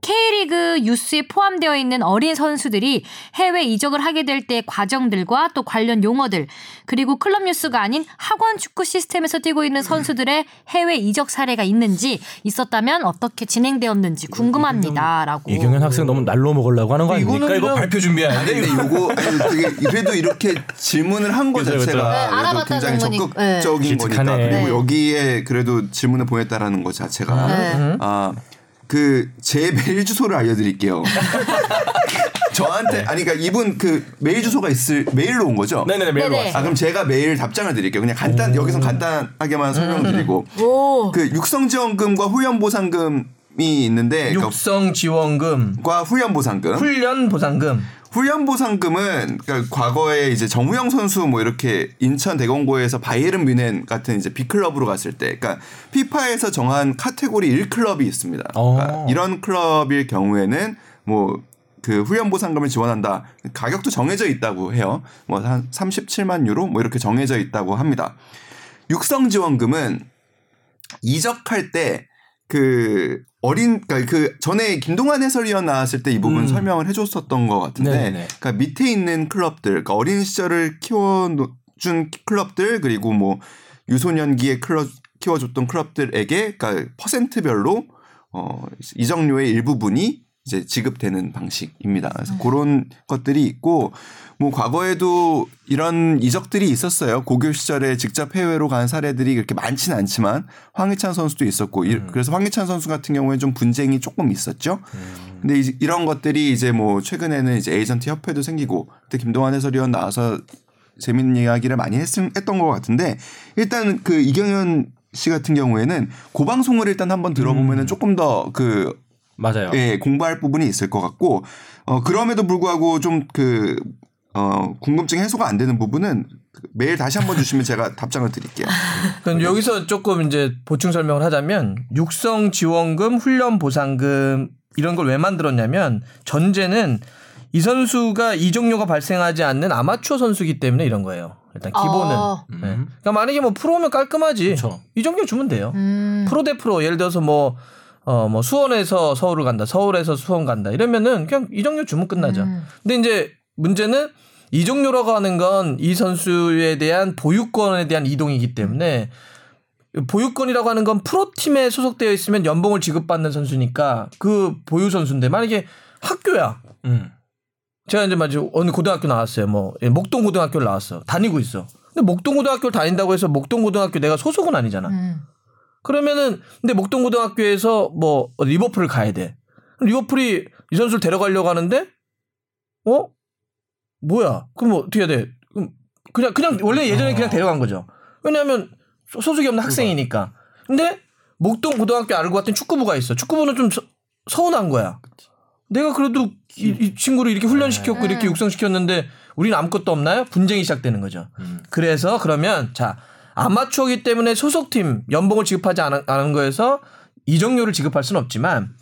K리그 유스에 포함되어 있는 어린 선수들이 해외 이적을 하게 될 때 과정들과 또 관련 용어들 그리고 클럽 뉴스가 아닌 학원 축구 시스템에서 뛰고 있는 선수들의 해외 이적 사례가 있는지 있었다면 어떻게 진행되었는지 궁금합니다라고. 이경현 학생 너무 날로 먹으려고 하는 거 아닙니까? 이거는 이거 그냥- 발표 준비해야 돼. 근데 아니, 되게 그래도 이렇게 질문을 한 거. 자체가 네, 굉장히 적극적인 네. 거니까. 그리고 네. 여기에 그래도 질문을 보냈다라는 것 자체가 네. 아 그 제 메일 주소를 알려드릴게요. 저한테 아니 그러니까 이분 그 메일 주소가 있을 메일로 온 거죠. 네네네 메일로 네네. 왔어. 아 그럼 제가 메일 답장을 드릴게요. 그냥 간단 여기서 간단하게만 설명드리고 오. 그 육성 지원금과 후연 보상금이 있는데 그러니까 육성 지원금, 과 후연 보상금. 훈련 보상금. 훈련 보상금은 그러니까 과거에 이제 정우영 선수 뭐 이렇게 인천 대공고에서 바이에른 뮌헨 같은 이제 빅클럽으로 갔을 때 그러니까 피파에서 정한 카테고리 1 클럽이 있습니다. 그러니까 어. 이런 클럽일 경우에는 뭐그 훈련 보상금을 지원한다. 가격도 정해져 있다고 해요. 뭐 한 37만 유로 뭐 이렇게 정해져 있다고 합니다. 육성 지원금은 이적할 때 그 어린 그러니까 그 전에 김동완 해설위원 나왔을 때 이 부분 음. 설명을 해줬었던 것 같은데 네네. 그러니까 밑에 있는 클럽들 그러니까 어린 시절을 키워준 클럽들 그리고 뭐 유소년기에 클럽 키워줬던 클럽들에게 그러니까 퍼센트별로 어 이적료의 일부분이 이제 지급되는 방식입니다. 그래서 그런 것들이 있고 뭐 과거에도 이런 이적들이 있었어요. 고교 시절에 직접 해외로 간 사례들이 그렇게 많지는 않지만 황희찬 선수도 있었고 이- 그래서 황희찬 선수 같은 경우에 좀 분쟁이 조금 있었죠. 근데 이- 이런 것들이 이제 뭐 최근에는 이제 에이전트 협회도 생기고 그때 김동완 해설위원 나와서 재밌는 이야기를 많이 했, 했던 것 같은데 일단 그 이경현 씨 같은 경우에는 그 방송을 일단 한번 들어보면은 조금 더그 맞아요. 예, 공부할 부분이 있을 것 같고 어 그럼에도 불구하고 좀 그 어, 궁금증 해소가 안 되는 부분은 그 메일 다시 한번 주시면 제가 답장을 드릴게요. 그럼 여기서 조금 이제 보충 설명을 하자면 육성 지원금, 훈련 보상금 이런 걸 왜 만들었냐면 전제는 이 선수가 이적료가 발생하지 않는 아마추어 선수기 때문에 이런 거예요. 일단 기본은. 어. 네. 그러니까 만약에 뭐 프로면 깔끔하지. 그쵸. 이적료 주면 돼요. 음. 프로 대 프로 예를 들어서 뭐 어, 뭐 수원에서 서울을 간다. 서울에서 수원 간다. 이러면은 그냥 이적료 주면 끝나죠. 음. 근데 이제 문제는 이적료라고 하는 건 이 선수에 대한 보유권에 대한 이동이기 때문에 보유권이라고 하는 건 프로팀에 소속되어 있으면 연봉을 지급받는 선수니까 그 보유 선수인데 만약에 학교야. 음. 제가 이제 마치 어느 고등학교 나왔어요. 뭐 예, 목동 고등학교를 나왔어. 다니고 있어. 근데 목동 고등학교를 다닌다고 해서 목동 고등학교 내가 소속은 아니잖아. 음. 그러면은 근데 목동 고등학교에서 뭐 리버풀을 가야 돼. 리버풀이 이 선수를 데려가려고 하는데 어 뭐야? 그럼 뭐 어떻게 해야 돼? 그럼 그냥 그냥 원래 예전에 그냥 데려간 거죠. 왜냐하면 소- 소속이 없는 학생이니까. 근데 목동 고등학교 알고 봤더니 축구부가 있어. 축구부는 좀 서, 서운한 거야. 내가 그래도 이, 이 친구를 이렇게 훈련시켰고 이렇게 육성시켰는데 우리는 아무것도 없나요? 분쟁이 시작되는 거죠. 그래서 그러면 자 아마추어기 때문에 소속팀 연봉을 지급하지 않은, 않은 거에서 이적료를 지급할 수는 없지만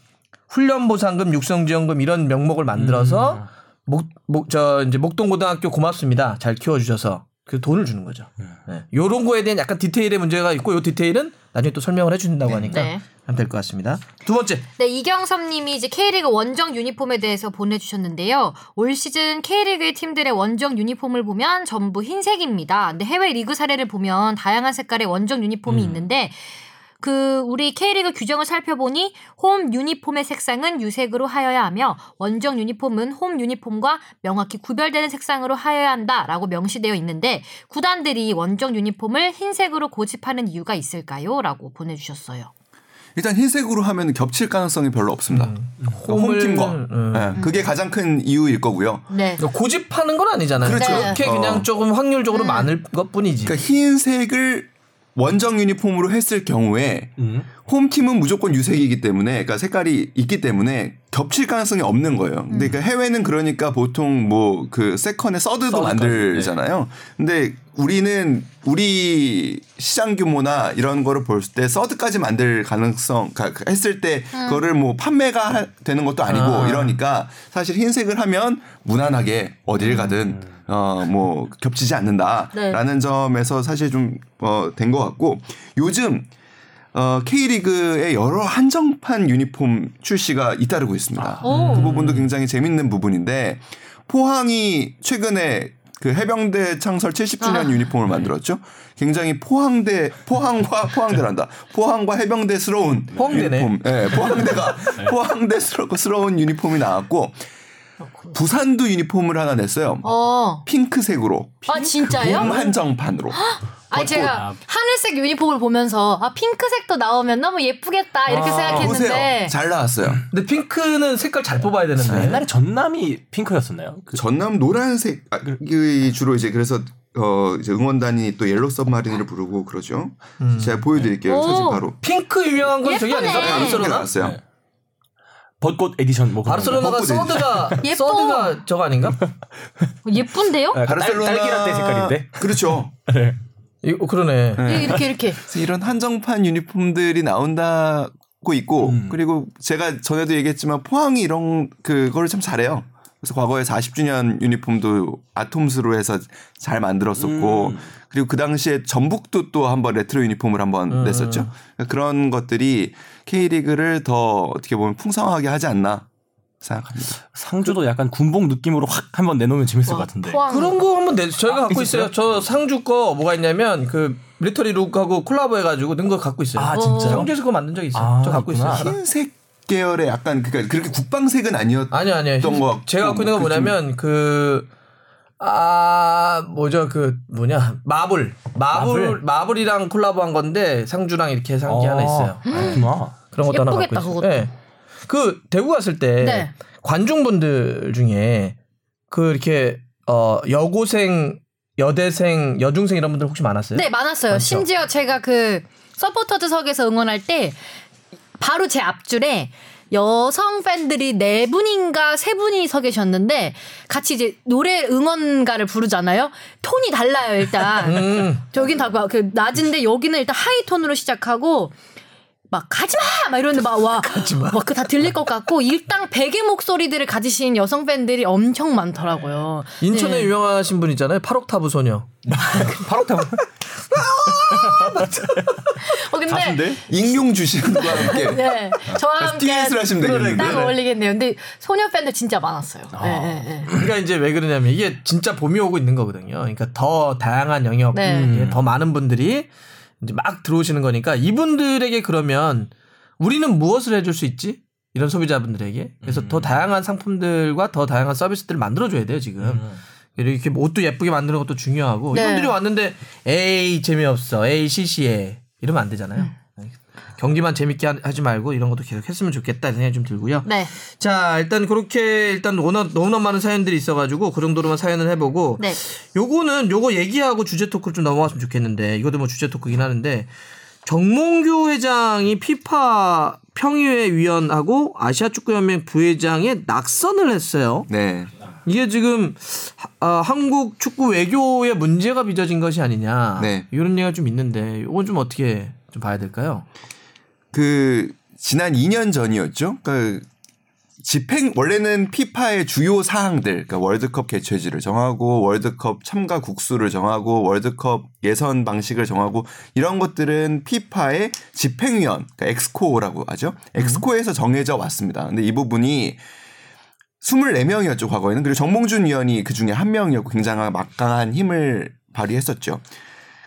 훈련 보상금, 육성 지원금 이런 명목을 만들어서 목, 목, 저 이제 목동고등학교 고맙습니다. 잘 키워주셔서 그 돈을 주는 거죠. 네. 요런 거에 대한 약간 디테일의 문제가 있고 요 디테일은 나중에 또 설명을 해준다고 하니까 네. 하면 될 것 같습니다. 두 번째 네, 이경섭 님이 이제 K리그 원정 유니폼에 대해서 보내주셨는데요. 올 시즌 K리그의 팀들의 원정 유니폼을 보면 전부 흰색입니다. 근데 해외 리그 사례를 보면 다양한 색깔의 원정 유니폼이 있는데 그 우리 K리그 규정을 살펴보니 홈 유니폼의 색상은 유색으로 하여야 하며 원정 유니폼은 홈 유니폼과 명확히 구별되는 색상으로 하여야 한다라고 명시되어 있는데 구단들이 원정 유니폼을 흰색으로 고집하는 이유가 있을까요? 라고 보내주셨어요. 일단 흰색으로 하면 겹칠 가능성이 별로 없습니다. 그러니까 홈팀과 음. 예, 그게 가장 큰 이유일 거고요. 네. 고집하는 건 아니잖아요. 그렇죠. 그렇게 네. 그냥 어. 조금 확률적으로 많을 것뿐이지. 그러니까 흰색을 원정 유니폼으로 했을 경우에 음. 홈팀은 무조건 유색이기 때문에 그러니까 색깔이 있기 때문에 겹칠 가능성이 없는 거예요. 근데 그러니까 해외는 그러니까 보통 뭐 그 세컨에 서드도 서드까지, 만들잖아요. 근데 우리는 우리 시장 규모나 이런 거를 볼 때 서드까지 만들 가능성 했을 때 그거를 뭐 판매가 하- 되는 것도 아니고 아. 이러니까 사실 흰색을 하면 무난하게 어딜 가든 어 뭐 겹치지 않는다라는 점에서 사실 좀 어 된 것 같고 요즘 어, K리그의 여러 한정판 유니폼 출시가 잇따르고 있습니다. 오. 그 부분도 굉장히 재밌는 부분인데 포항이 최근에 그 해병대 창설 70주년 아. 유니폼을 만들었죠. 굉장히 포항대 포항과 포항대란다. 포항과 해병대스러운 포항대네. 유니폼. 예, 포항대가 포항대스러운 유니폼이 나왔고 부산도 유니폼을 하나 냈어요. 어. 핑크색으로. 아 진짜요? 봄 한정판으로. 아니 제가 하늘색 유니폼을 보면서 아 핑크색도 나오면 너무 예쁘겠다 이렇게 아, 생각했는데 보세요. 잘 나왔어요. 근데 핑크는 색깔 잘 뽑아야 되는데. 옛날에 전남이 핑크였었나요? 그 전남 노란색 아, 그 주로 이제 그래서 어 이제 응원단이 또 옐로 서브마린을 부르고 그러죠. 제가 보여드릴게요. 오. 사진 바로. 핑크 유명한 건 저기 예쁘네. 아닌가? 네? 나왔어요. 네. 벚꽃 에디션 뭐 바르셀로나가. 서드가 예뻐. 서드가 저거 아닌가? 예쁜데요? 거. 바르셀로나 딸기 라떼 색깔인데. 그렇죠. 이거 그러네. 네. 이렇게 이렇게 그래서 이런 한정판 유니폼들이 나온다 고 있고 음. 그리고 제가 전에도 얘기했지만 포항이 이런 그거를 참 잘해요. 그래서 과거에 40주년 유니폼도 Atoms로 해서 잘 만들었었고 음. 그리고 그 당시에 전북도 또 한번 레트로 유니폼을 한번 음. 냈었죠. 그러니까 그런 것들이 K리그를 더 어떻게 보면 풍성하게 하지 않나 생각합니다. 상주도 약간 군복 느낌으로 확 한번 내놓으면 재밌을 것 와, 같은데. 포항 그런 거 한번 내 저희가 아, 갖고 있었어요? 있어요. 저 상주 거 뭐가 있냐면 그 밀리터리 룩하고 콜라보 해가지고 는 거 갖고 있어요. 아, 진짜요? 상주에서 그거 만든 적 있어요. 아, 저 갖고 있구나. 있어요. 흰색 계열의 약간 그러니까 그렇게 국방색은 아니었. 아니요, 아니요. 거 같고 제가 갖고 있는 건그 좀- 뭐냐면 그, 아, 뭐죠, 그, 뭐냐, 마블. 마블, 마블? 마블? 이랑 콜라보한 건데, 상주랑 이렇게 한게 하나 있어요. 그렇구나. 그런 것도 하나 갖고 예쁘겠다, 있어요. 그것도. 네. 그, 대구 갔을 때, 네. 관중분들 중에, 그, 이렇게, 어, 여고생, 여대생, 여중생 이런 분들 혹시 많았어요? 네 많았어요. 많죠? 심지어 제가 그 서포터즈석에서 응원할 때 바로 제 앞줄에 여성 팬들이 네 분인가 세 분이 서 계셨는데 같이 이제 노래 응원가를 부르잖아요. 톤이 달라요 일단. 음. 저긴 다 그 낮은데 여기는 일단 하이 톤으로 시작하고 막 가지마 막 이러는데 막와 그다 들릴 것 같고 일당 백의 목소리들을 가지신 여성 팬들이 엄청 많더라고요. 인천에 네. 유명하신 분 있잖아요. 팔옥타브 소녀. 타고. 어 근데 가수인데? 익룡 주신과 함께 네 저와 함께 하시면 되겠는데. 딱 어울리겠네요. 근데 소녀 팬들 진짜 많았어요. 아. 네, 네, 네. 그러니까 이제 왜 그러냐면 이게 진짜 봄이 오고 있는 거거든요. 그러니까 더 다양한 영역, 네. 예, 더 많은 분들이 이제 막 들어오시는 거니까 이분들에게 그러면 우리는 무엇을 해줄 수 있지? 이런 소비자분들에게 그래서 더 다양한 상품들과 더 다양한 서비스들을 만들어줘야 돼요 지금. 이렇게 뭐 옷도 예쁘게 만드는 것도 중요하고 네. 이분들이 왔는데 에이 재미없어 에이 시시해 이러면 안 되잖아요. 음. 경기만 재밌게 하- 하지 말고 이런 것도 계속 했으면 좋겠다 생각이 좀 들고요. 네. 자, 일단 그렇게 일단 워낙 너무나 많은 사연들이 있어가지고 그 정도로만 사연을 해보고 네. 요거는 요거 얘기하고 주제 토크를 좀 넘어갔으면 좋겠는데 이것도 뭐 주제 토크긴 하는데 정몽규 회장이 피파 평의회 위원하고 아시아 축구 연맹 부회장에 낙선을 했어요. 네. 이게 지금 하- 아, 한국 축구 외교에 문제가 빚어진 것이 아니냐 네. 이런 얘기가 좀 있는데 이건 좀 어떻게 좀 봐야 될까요? 그 지난 2년 전이었죠. 그 집행 원래는 피파의 주요 사항들, 그러니까 월드컵 개최지를 정하고 월드컵 참가 국수를 정하고 월드컵 예선 방식을 정하고 이런 것들은 FIFA의 집행위원, 그러니까 ExCo라고 하죠. ExCo에서 정해져 왔습니다. 근데 이 부분이 24명이었죠, 과거에는. 그리고 정몽준 위원이 그 중에 한 명이었고 굉장한 막강한 힘을 발휘했었죠.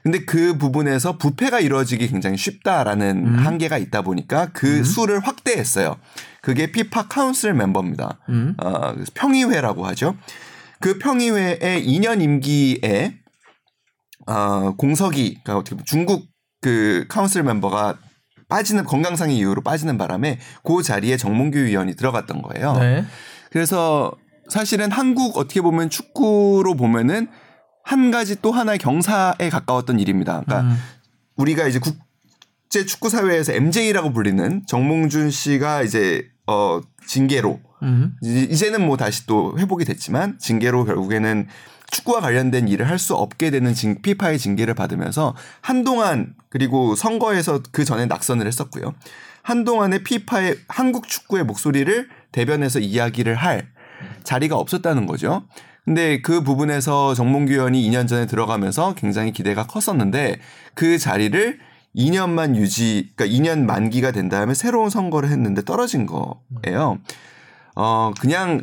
근데 그 부분에서 부패가 이루어지기 굉장히 쉽다라는 한계가 있다 보니까 그 수를 확대했어요. 그게 FIFA Council 멤버입니다. 음. 어, 그래서 평의회라고 하죠. 그 평의회의 2년 임기에 어, 공석이 그러니까 어떻게 보면 중국 그 카운슬 멤버가 빠지는 건강상의 이유로 빠지는 바람에 그 자리에 정몽규 위원이 들어갔던 거예요. 네. 그래서 사실은 한국 어떻게 보면 축구로 보면은 한 가지 또 하나의 경사에 가까웠던 일입니다. 그러니까 음. 우리가 이제 국제 축구 사회에서 MJ라고 불리는 정몽준 씨가 이제 어 징계로 음. 이제- 이제는 뭐 다시 또 회복이 됐지만 징계로 결국에는 축구와 관련된 일을 할 수 없게 되는 징, 피파의 징계를 받으면서 한동안 그리고 선거에서 그 전에 낙선을 했었고요. 한동안의 피파의 한국 축구의 목소리를 대변해서 이야기를 할 자리가 없었다는 거죠. 근데 그 부분에서 정몽규 의원이 2년 전에 들어가면서 굉장히 기대가 컸었는데 그 자리를 2년만 유지, 그러니까 2년 만기가 된 다음에 새로운 선거를 했는데 떨어진 거예요. 어, 그냥,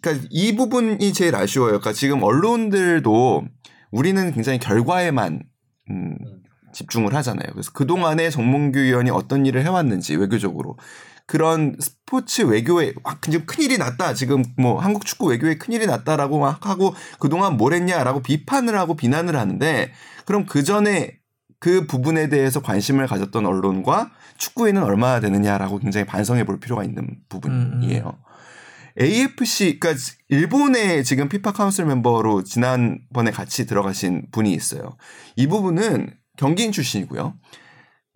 그러니까 이 부분이 제일 아쉬워요. 그러니까 지금 언론들도 우리는 굉장히 결과에만 음, 집중을 하잖아요. 그래서 그동안에 정몽규 의원이 어떤 일을 해왔는지 외교적으로 그런 스포츠 외교에 아, 지금 큰일이 났다. 지금 뭐 한국 축구 외교에 큰일이 났다라고 막 하고 그동안 뭘 했냐라고 비판을 하고 비난을 하는데 그럼 그 전에 그 부분에 대해서 관심을 가졌던 언론과 축구인은 얼마나 되느냐라고 굉장히 반성해 볼 필요가 있는 부분이에요. AFC, 그러니까 일본의 지금 피파 카운슬 멤버로 지난번에 같이 들어가신 분이 있어요. 이 부분은 경기인 출신이고요.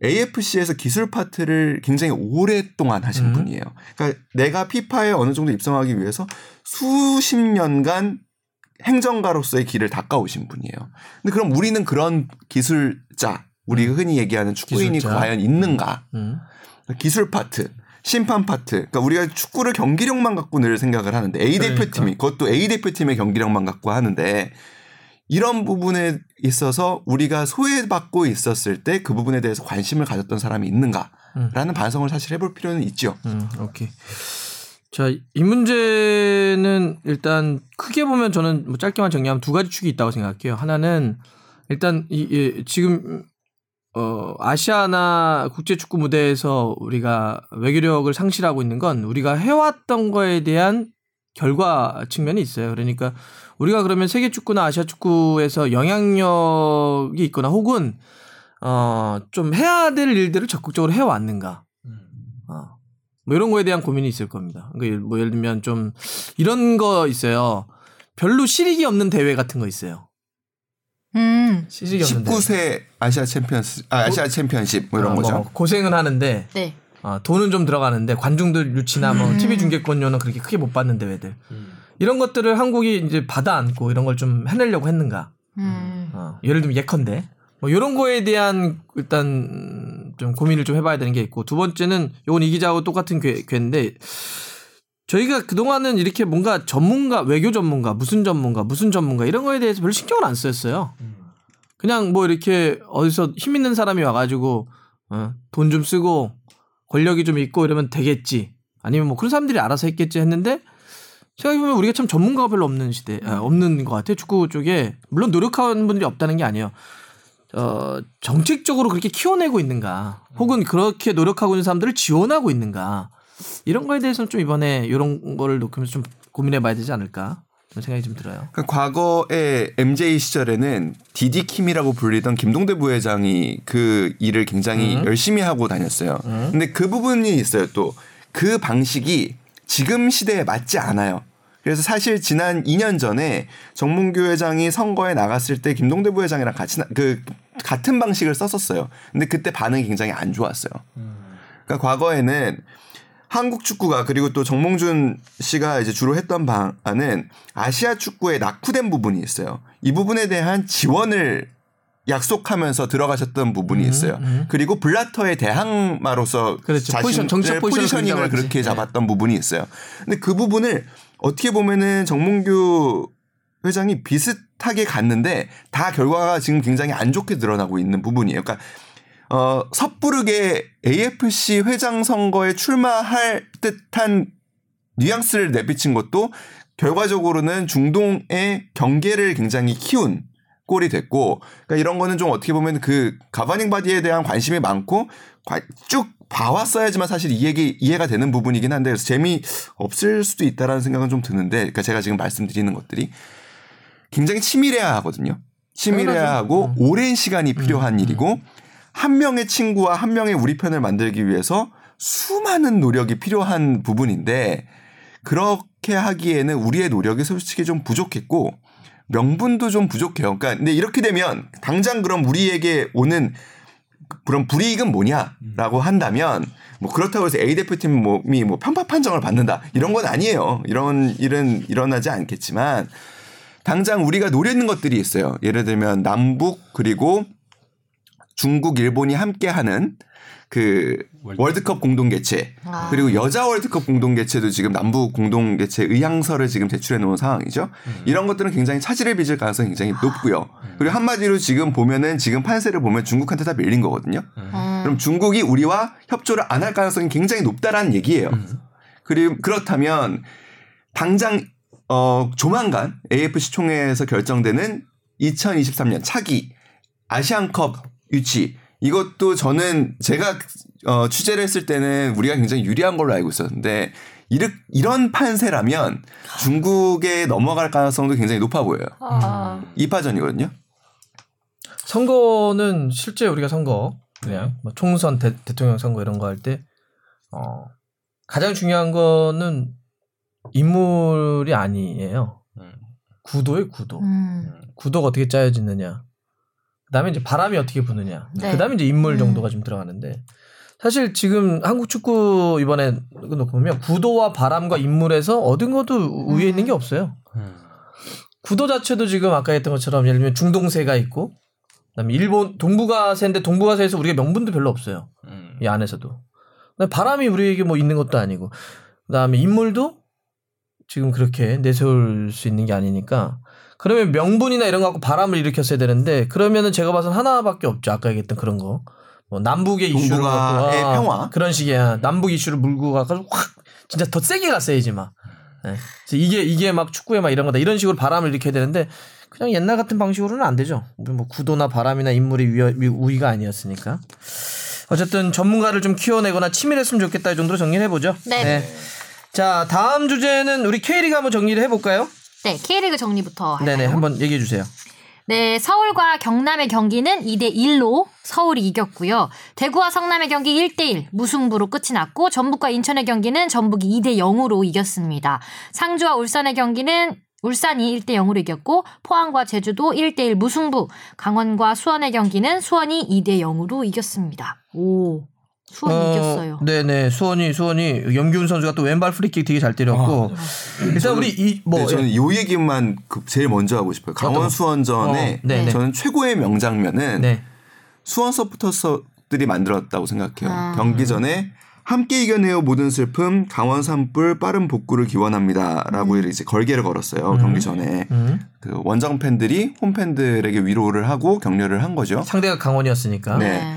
AFC에서 기술 파트를 굉장히 오랫동안 하신 음. 분이에요. 그러니까 내가 피파에 어느 정도 입성하기 위해서 수십 년간 행정가로서의 길을 닦아오신 분이에요. 근데 그럼 우리는 그런 기술자, 우리 흔히 얘기하는 축구인이 기술자. 과연 있는가? 음. 기술 파트, 심판 파트. 그러니까 우리가 축구를 경기력만 갖고 늘 생각을 하는데 A 그러니까. 대표팀이 그것도 A 대표팀의 경기력만 갖고 하는데 이런 부분에 있어서 우리가 소외받고 있었을 때 그 부분에 대해서 관심을 가졌던 사람이 있는가라는 반성을 사실 해볼 필요는 있죠. 음, 오케이. 자, 이 문제는 일단 크게 보면 저는 뭐 짧게만 정리하면 두 가지 축이 있다고 생각해요. 하나는 일단 이, 이 지금 어 아시아나 국제 축구 무대에서 우리가 외교력을 상실하고 있는 건 우리가 해왔던 거에 대한 결과 측면이 있어요. 그러니까 우리가 그러면 세계 축구나 아시아 축구에서 영향력이 있거나 혹은 어 좀 해야 될 일들을 적극적으로 해왔는가. 어. 뭐 이런 거에 대한 고민이 있을 겁니다. 그러니까 뭐 예를 들면 좀 이런 거 있어요. 별로 실익이 없는 대회 같은 거 있어요. 음. 실익이 없는 대회. 19세 아시아 챔피언스, 아, 아시아 챔피언십 뭐 이런 어, 뭐 거죠. 고생은 하는데 네. 어, 돈은 좀 들어가는데 관중들 유치나 뭐 음. TV 중계권료는 그렇게 크게 못 받는 대회들. 이런 것들을 한국이 이제 받아 안고 이런 걸 좀 해내려고 했는가. 음. 어, 예를 들면 예컨대 뭐 이런 거에 대한 일단 좀 고민을 좀 해봐야 되는 게 있고 두 번째는 요건 이 기자하고 똑같은 궤, 궤인데 저희가 그동안은 이렇게 뭔가 전문가 외교 전문가 무슨 전문가 무슨 전문가 이런 거에 대해서 별 신경을 안 썼어요. 그냥 뭐 이렇게 어디서 힘 있는 사람이 와가지고 어, 돈 좀 쓰고 권력이 좀 있고 이러면 되겠지 아니면 뭐 그런 사람들이 알아서 했겠지 했는데 생각해보면 우리가 참 전문가가 별로 없는 시대, 아, 없는 것 같아요. 축구 쪽에. 물론 노력하는 분들이 없다는 게 아니에요. 어, 정책적으로 그렇게 키워내고 있는가. 혹은 그렇게 노력하고 있는 사람들을 지원하고 있는가. 이런 거에 대해서는 좀 이번에 이런 거를 놓으면서 좀 고민해 봐야 되지 않을까. 생각이 좀 들어요. 그러니까 과거에 MJ 시절에는 디디킴이라고 불리던 김동대 부회장이 그 일을 굉장히 음. 열심히 하고 다녔어요. 근데 그 부분이 있어요. 또 그 방식이 지금 시대에 맞지 않아요. 그래서 사실 지난 2년 전에 정몽규 회장이 선거에 나갔을 때 김동대 부회장이랑 같이 나- 그 같은 방식을 썼었어요. 근데 그때 반응이 굉장히 안 좋았어요. 그러니까 과거에는 한국 축구가 그리고 또 정몽준 씨가 이제 주로 했던 방안은 아시아 축구에 낙후된 부분이 있어요. 이 부분에 대한 지원을 약속하면서 들어가셨던 부분이 있어요. 그리고 블라터의 대항마로서 음, 그렇죠. 자신의 포지션, 정책 포지션을 포지셔닝을 그렇게 잡았지. 잡았던 부분이 있어요. 근데 그 부분을 어떻게 보면은 정몽규 회장이 비슷하게 갔는데 다 결과가 지금 굉장히 안 좋게 드러나고 있는 부분이에요. 그러니까 어, 섣부르게 AFC 회장 선거에 출마할 듯한 뉘앙스를 내비친 것도 결과적으로는 중동의 경계를 굉장히 키운 꼴이 됐고, 그러니까 이런 거는 좀 어떻게 보면 그 가바닝 바디에 대한 관심이 많고 과- 쭉 봐왔어야지만 사실 이해기, 이해가 되는 부분이긴 한데 그래서 재미 없을 수도 있다라는 생각은 좀 드는데, 그러니까 제가 지금 말씀드리는 것들이 굉장히 치밀해야 하거든요. 치밀해야 하고 오랜 시간이 필요한 일이고 한 명의 친구와 한 명의 우리 편을 만들기 위해서 수많은 노력이 필요한 부분인데 그렇게 하기에는 우리의 노력이 솔직히 좀 부족했고 명분도 좀 부족해요. 그러니까 근데 이렇게 되면 당장 그럼 우리에게 오는 그런 불이익은 뭐냐라고 한다면 뭐 그렇다고 해서 A 대표팀 몸이 뭐 편파 판정을 받는다 이런 건 아니에요. 이런 일은 일어나지 않겠지만 당장 우리가 노리는 것들이 있어요. 예를 들면 남북 그리고 중국, 일본이 함께하는 그 월드컵 공동 개최 아. 그리고 여자 월드컵 공동 개최도 지금 남북 공동 개최 의향서를 지금 제출해 놓은 상황이죠. 이런 것들은 굉장히 차질을 빚을 가능성이 굉장히 높고요. 그리고 한마디로 지금 보면은 지금 판세를 보면 중국한테 다 밀린 거거든요. 음. 그럼 중국이 우리와 협조를 안 할 가능성이 굉장히 높다라는 얘기예요. 그리고 그렇다면 당장 어 조만간 AFC 총회에서 결정되는 2023년 차기 아시안컵 유치 이것도 저는 제가 어 취재를 했을 때는 우리가 굉장히 유리한 걸로 알고 있었는데 이르, 이런 판세라면 중국에 넘어갈 가능성도 굉장히 높아 보여요. 아. 2파전이거든요. 선거는 실제 우리가 선거 그냥 뭐 총선 대, 통령 선거 이런 거 할 때 어, 가장 중요한 거는 인물이 아니에요. 음. 구도의 구도. 음. 구도가 어떻게 짜여지느냐. 그다음에 이제 바람이 어떻게 부느냐. 네. 그다음에 이제 인물 음. 정도가 좀 들어가는데 사실 지금 한국 축구 이번에 놓고 보면 구도와 바람과 인물에서 얻은 것도 위에 있는 게 없어요. 음. 구도 자체도 지금 아까 했던 것처럼 예를 들면 중동세가 있고 그다음에 일본 동북아세인데 동북아세에서 우리가 명분도 별로 없어요. 음. 이 안에서도. 바람이 우리에게 뭐 있는 것도 아니고 그다음에 인물도 지금 그렇게 내세울 수 있는 게 아니니까 그러면 명분이나 이런 거 갖고 바람을 일으켰어야 되는데 그러면은 제가 봐서는 하나밖에 없죠. 아까 얘기했던 그런 거. 뭐 남북의 이슈를 동북아의 갖고, 아, 평화? 그런 식의 남북 이슈를 물고 가가지고 확 진짜 더 세게 갔어야지 막. 네. 이게 이게 막 축구에 막 이런 거다 이런 식으로 바람을 일으켜야 되는데 그냥 옛날 같은 방식으로는 안 되죠. 우리 뭐 구도나 바람이나 인물이 위, 위, 우위가 아니었으니까. 어쨌든 전문가를 좀 키워내거나 치밀했으면 좋겠다 이 정도로 정리를 해보죠. 네. 자 다음 주제는 우리 K리그 한번 정리를 해볼까요? 네, K리그 정리부터 할까요? 네네 한번 얘기해 주세요. 네, 서울과 경남의 경기는 2대 1로 서울이 이겼고요. 대구와 성남의 경기 1대 1 무승부로 끝이 났고 전북과 인천의 경기는 전북이 2대 0으로 이겼습니다. 상주와 울산의 경기는 울산이 1대 0으로 이겼고 포항과 제주도 1대 1 무승부, 강원과 수원의 경기는 수원이 2대 0으로 이겼습니다. 오. 수원이 이겼어요. 네네 수원이 수원이 염기훈 선수가 또 왼발 프리킥 되게 잘 때렸고 일단 우리 이뭐 네, 저는 요 얘기만 그 제일 먼저 하고 싶어요. 강원 수원전에 어, 네네. 저는 최고의 명장면은 네. 수원 서포터들이 만들었다고 생각해요. 아. 경기 전에 함께 이겨내요 모든 슬픔 강원 산불 빠른 복구를 기원합니다라고 이제 걸개를 걸었어요 경기 전에 음. 그 원정 팬들이 홈 팬들에게 위로를 하고 격려를 한 거죠. 상대가 강원이었으니까. 네.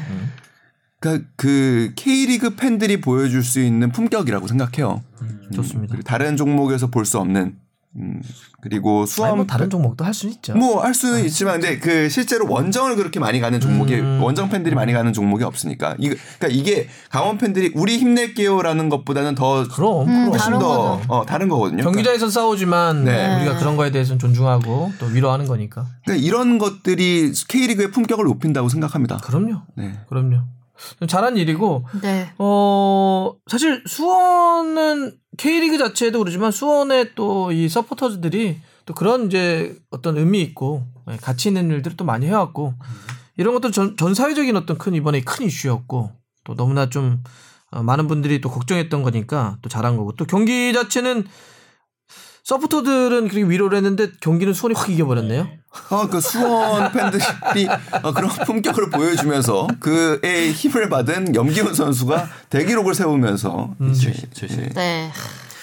그러니까 그 K리그 팬들이 보여줄 수 있는 품격이라고 생각해요. 음, 좋습니다. 그리고 다른 종목에서 볼 수 없는 음, 그리고 아니, 뭐 다른 종목도 할 수는 있죠. 뭐 할 수는 있지만 근데 그 실제로 원정을 그렇게 많이 가는 종목이 음. 원정 팬들이 많이 가는 종목이 없으니까 이거 그러니까 이게 강원 팬들이 우리 힘낼게요라는 것보다는 더 그럼 음, 그럼. 훨씬 다른 더. 어, 다른 거거든요. 경기장에서 싸우지만 네. 우리가 그런 거에 대해서는 존중하고 또 위로하는 거니까. 그러니까 이런 것들이 K리그의 품격을 높인다고 생각합니다. 그럼요. 네. 그럼요. 잘한 일이고 네. 어 사실 수원은 K리그 자체도 그러지만 수원의 또 이 서포터즈들이 또 그런 이제 어떤 의미 있고 예, 가치 있는 일들을 또 많이 해왔고 이런 것도 전, 전 사회적인 어떤 큰 이번에 큰 이슈였고 또 너무나 좀 어, 많은 분들이 또 걱정했던 거니까 또 잘한 거고 또 경기 자체는 서포터들은 그렇게 위로를 했는데 경기는 수원이 확 이겨버렸네요. 어, 그 수원 팬들이 어, 그런 품격을 보여주면서 그의 힘을 받은 염기훈 선수가 대기록을 세우면서 음. 이제 네.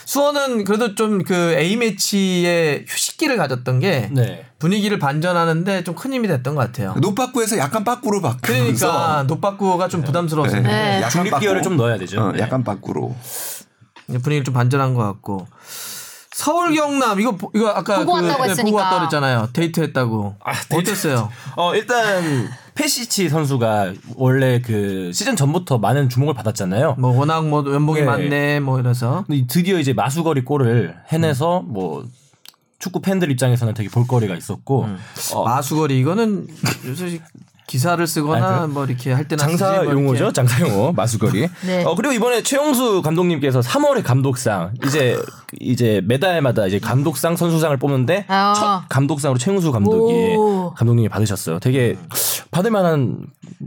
수원은 그래도 좀 그 A 매치에 휴식기를 가졌던 게 네. 분위기를 반전하는데 좀 큰 힘이 됐던 것 같아요. 노빠꾸에서 약간 빠꾸로 바꾸면서 그러니까 노빠꾸가 좀 부담스러웠어요. 네. 약간 중립 기어를. 좀 넣어야 되죠. 어, 네. 약간 빠꾸로. 분위기를 좀 반전한 것 같고 서울 경남 이거 보- 이거 아까 보고 왔다고 네, 보고 했으니까. 왔다 그랬잖아요. 데이트했다고. 아, 데이트. 어땠어요? 어 일단 페시치 선수가 원래 그 시즌 전부터 많은 주목을 받았잖아요. 뭐 워낙 뭐 연봉이 예. 많네 뭐 이래서 근데 드디어 이제 마수거리 골을 해내서 음. 뭐 축구 팬들 입장에서는 되게 볼거리가 있었고 음. 어, 마수거리 이거는 요새 기사를 쓰거나 아니? 뭐 이렇게 할 때나 장사 쓰지 뭐 이렇게. 용어죠, 장사 용어 마수거리. 네. 어 그리고 이번에 최용수 감독님께서 3월에 감독상 이제 이제 매달마다 이제 감독상 선수상을 뽑는데 아. 첫 감독상으로 최용수 감독이 오. 감독님이 받으셨어요. 되게 받을 만한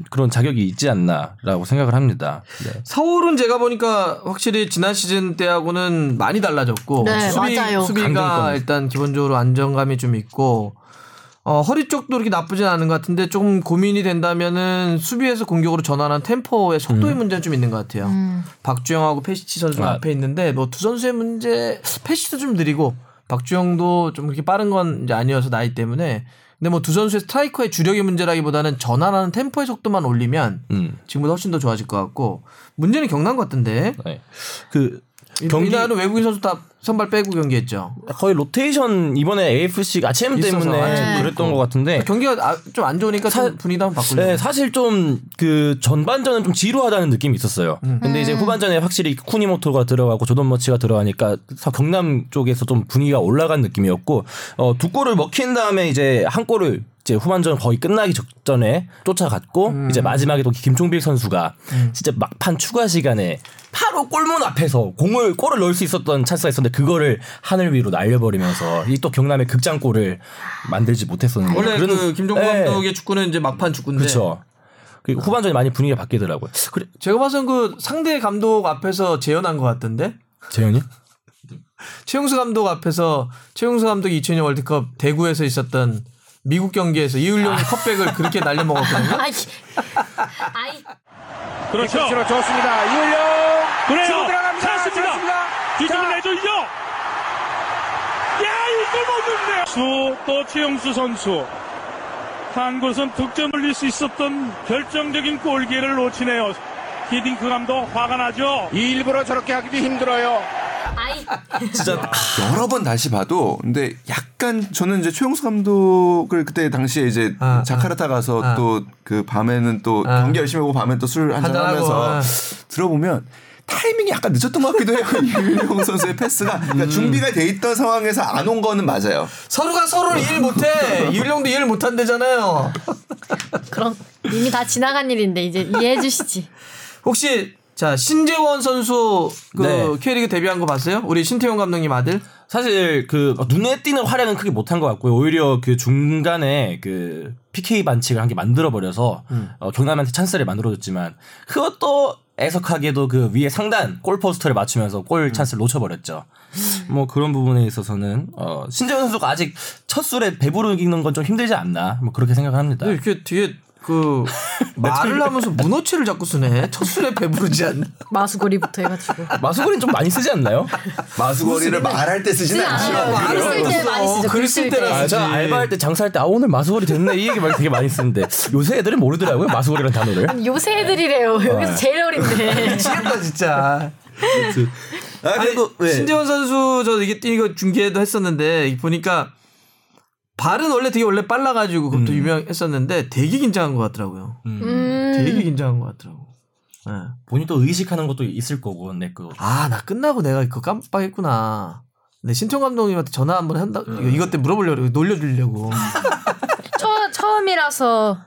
그런 자격이 있지 않나라고 생각을 합니다. 네. 서울은 제가 보니까 확실히 지난 시즌 때하고는 많이 달라졌고 네, 수비, 맞아요. 수비가. 일단 기본적으로 안정감이 좀 있고 어, 허리 쪽도 이렇게 나쁘진 않은 것 같은데 조금 고민이 된다면은 수비에서 공격으로 전환한 템포의 속도의 문제는 좀 있는 것 같아요. 음. 박주영하고 페시치 선수 가 아. 앞에 있는데 뭐 두 선수의 문제 페시치도 좀 느리고 박주영도 좀 그렇게 빠른 건 이제 아니어서 나이 때문에 근데 뭐 두 선수의 스트라이커의 주력의 문제라기보다는 전환하는 템포의 속도만 올리면 음. 지금보다 훨씬 더 좋아질 것 같고 문제는 경남 같던데 네. 그 경기 경기 이날은 외국인 선수 다 선발 빼고 경기했죠. 거의 로테이션 이번에 AFC 아침 때문에 아침 그랬던 있고. 것 같은데 경기가 좀안 좋으니까 좀 분위기도 한번 바꾸려고. 네, 사실 좀 그 전반전은 좀 지루하다는 느낌이 있었어요. 근데 이제 후반전에 확실히 쿠니모토가 들어가고 조던 머치가 들어가니까 사- 경남 쪽에서 좀 분위기가 올라간 느낌이었고 어, 두 골을 먹힌 다음에 이제 한 골을 이제 후반전 거의 끝나기 직전에 쫓아갔고 이제 마지막에 또 김종필 선수가 진짜 막판 추가 시간에 바로 골문 앞에서 공을 골을 넣을 수 있었던 찬스가 있었는데 그거를 하늘 위로 날려버리면서 이 또 경남의 극장골을 만들지 못했었는데 원래 그런- 그 김종국 네. 감독의 축구는 이제 막판 축구인데 그렇죠. 그리고 후반전에 많이 분위기가 바뀌더라고요. 그래 제가 봐선 그 상대 감독 앞에서 재연한 것 같던데 재현이? 최용수 감독 앞에서 최용수 감독이 2002년 월드컵 대구에서 있었던 미국 경기에서 이을용이 컵백을 그렇게 날려 먹었거든요. 아이, 아이, 그렇죠. 그렇죠. 좋습니다. 이을령 그래요. 들어갑니다. 찼습니다. 뒤집어 내줘야죠. 야, 이걸 먹는데. 수, 또 최영수 선수. 한 곳은 득점을 올릴 수 있었던 결정적인 골기회를 놓치네요. 히딩크 감독 화가 나죠. 일부러 저렇게 하기도 힘들어요. 아이. 진짜 여러 번 다시 봐도 근데 약간 저는 이제 최용수 감독을 그때 당시에 이제 아, 자카르타 가서 아. 또그 밤에는 또 아. 경기 열심히 하고 밤에 또 술 한잔 하면서 아. 들어보면 타이밍이 약간 늦었던 것 같기도 해요. 이윤용 선수의 패스가 그러니까 음. 준비가 돼 있던 상황에서 안 온 거는 맞아요. 서로가 서로를 이해를 못해. 이을용도 이해를 못한대잖아요. 그럼 이미 다 지나간 일인데 이제 이해해 주시지. 혹시 자 신재원 선수 그 네. K리그 데뷔한 거 봤어요? 우리 신태용 감독님 아들? 사실 그 눈에 띄는 활약은 크게 못한 것 같고요. 오히려 그 중간에 그 PK 반칙을 한개 만들어 버려서 어, 경남한테 찬스를 만들어줬지만 그것도 애석하게도 그 위에 상단 골 포스터를 맞추면서 골 찬스를 놓쳐버렸죠. 뭐 그런 부분에 있어서는 어, 신재현 선수가 아직 첫 술에 배부르기는 건 좀 힘들지 않나 뭐 그렇게 생각합니다. 근데 이렇게 뒤에 그 말을 하면서 문어치를 자꾸 쓰네. 첫 술에 배부르지 않나? 마수거리부터 해가지고. 마수거리는 좀 많이 쓰지 않나요? 마수거리를 말할 때 쓰지는 쓰지 않죠. 않아요. 글쓸때 많이 쓰죠. 글글쓸쓸 때는 때. 아, 저 알바할 때 장사할 때 아 오늘 마수거리 됐네 이 얘기 말 되게 많이 쓰는데 요새 애들은 모르더라고요 마수거리라는 단어를. 아니, 요새 애들이래요. 여기서 제일 어린데. 미치겠다 진짜. 아, 그리고 네. 신재원 선수 저 이게 이거 중계도 했었는데 보니까 발은 원래 되게 원래 빨라가지고 그것도 유명했었는데 되게 긴장한 것 같더라고요. 음. 되게 긴장한 것 같더라고. 예. 본인도 의식하는 것도 있을 거고 내 그. 아, 나 끝나고 내가 그거 깜빡했구나. 근데 신청 감독님한테 전화 한번 한다. 이거 이것 때문에 물어보려고 놀려주려고. 처, 처음이라서